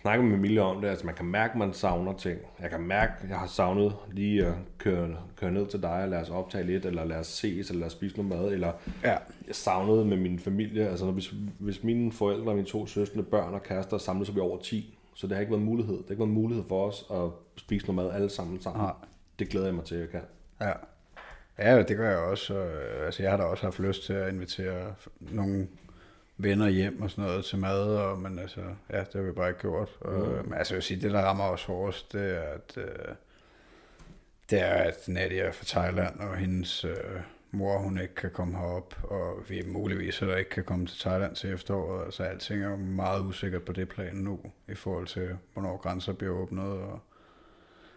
snakket med Emilie om det, altså man kan mærke, at man savner ting. Jeg kan mærke, at jeg har savnet lige at køre, køre ned til dig og lade os optage lidt, eller lade os ses, eller lade os spise noget mad, eller Ja, jeg savnede med min familie, altså når, hvis, hvis mine forældre mine to søstre, børn og kærester samlet, så vi over 10, så det har ikke været mulighed. Det har ikke været mulighed for os at spise noget mad alle sammen sammen. Nej. Det glæder jeg mig til, at jeg kan. ja. Ja, det gør jeg også. Og, øh, altså, jeg har da også haft lyst til at invitere nogle venner hjem og sådan noget til mad, og, men altså, ja, det har vi bare ikke gjort. Og, Mm. men altså, jeg vil sige, det der rammer os hårdest, det er, at, øh, det er, at Nadia er fra Thailand, og hendes øh, mor, hun ikke kan komme herop, og vi muligvis heller ikke kan komme til Thailand til efteråret, så alting er jo meget usikkert på det plan nu, i forhold til, hvornår grænser bliver åbnet, og,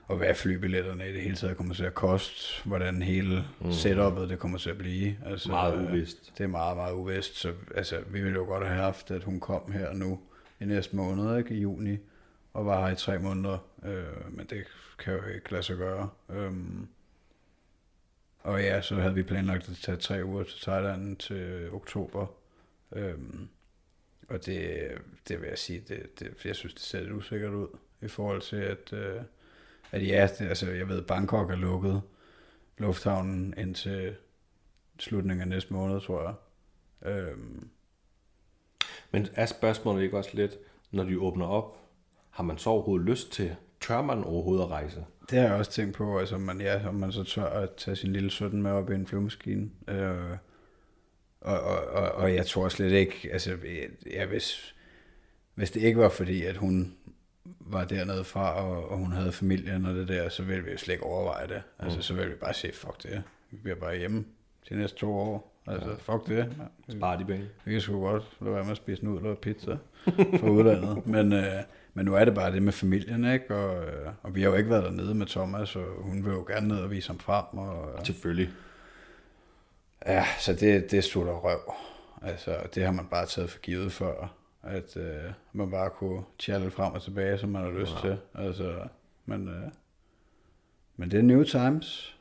og hvad flybilletterne i det hele taget kommer til at koste, hvordan hele mm. setupet det kommer til at blive. Altså, Meget uvist. Det er meget, meget uvist, så altså, vi ville jo godt have haft, at hun kom her nu i næste måned, ikke i juni, og var her i tre måneder, øh, men det kan jo ikke lade sig gøre. Øhm, og ja, så havde vi planlagt at tage tre uger til Thailand til oktober. Øhm, og det, det vil jeg sige, det, det, jeg synes, det ser lidt usikkert ud i forhold til, at, øh, at ja, det, altså jeg ved, Bangkok er lukket lufthavnen indtil slutningen af næste måned, tror jeg. Øhm, Men er spørgsmålet ikke også lidt, når de åbner op, har man så overhovedet lyst til, tør man overhovedet at rejse? Det har jeg også tænkt på, altså om man, ja, om man så tør at tage sin lille 17 med op i en flyvemaskine. Øh, og, og, og, og jeg tror slet ikke, altså ja, hvis, hvis det ikke var fordi, at hun var dernede fra, og, og hun havde familien og det der, så ville vi jo slet ikke overveje det. Altså, Mm. så ville vi bare sige, fuck det, vi bliver bare hjemme de næste to år. Altså, fuck det. Ja. Spare de penge. Vi kan sgu godt lade være med at spise nudler og pizza fra udlandet. Men, øh, men nu er det bare det med familien, ikke? Og, øh, og vi har jo ikke været dernede med Thomas, og hun vil jo gerne ned og vise ham frem. Og, Selvfølgelig. ja, så det, det der røv. Altså, det har man bare taget for givet før, at øh, man bare kunne tjalle frem og tilbage, som man har lyst Ja. til. Altså, men, øh, men det er new times.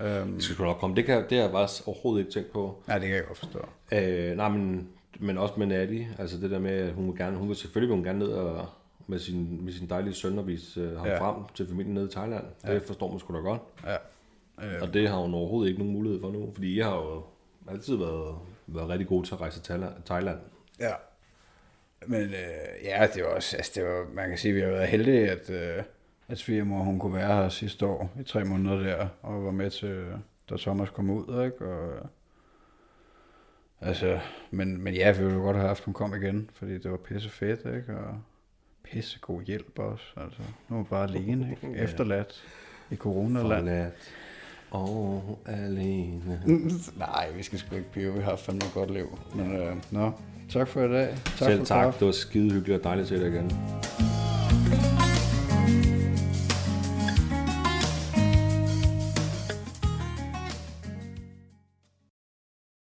Um, Det skal sgu nok komme. Det, kan, det har jeg faktisk overhovedet ikke tænkt på. nej, det kan jeg godt forstå. Øh, nej, men, men også med Natty. Altså det der med, at hun vil gerne, hun vil selvfølgelig vil hun gerne ned og, med sin, med sin dejlige søn og vise øh, ham Ja. frem til familien nede i Thailand. Det Ja. forstår man sgu da godt. Ja. Øh, Og det har hun overhovedet ikke nogen mulighed for nu. Fordi jeg har jo altid været, været rigtig god til at rejse til Thailand-. Ja. Men øh, ja, det var også, altså det var, man kan sige, at vi har været heldige, at, øh, at svigermor, hun kunne være her sidste år i tre måneder der, og var med til, da Thomas kom ud, ikke? Og, altså, men, men ja, vi ville jo godt have haft, hun kom igen, fordi det var pisse fedt, ikke? Og pissegod hjælp også. Altså, nu er man bare alene, ikke? Efterladt i coronaland. Forladt og alene. Nej, vi skal sgu ikke blive. Vi har fandme godt liv. Men øh, nå, tak for i dag. Tak Selv for tak. kaffe. Det var skide hyggeligt og dejligt at se dig igen.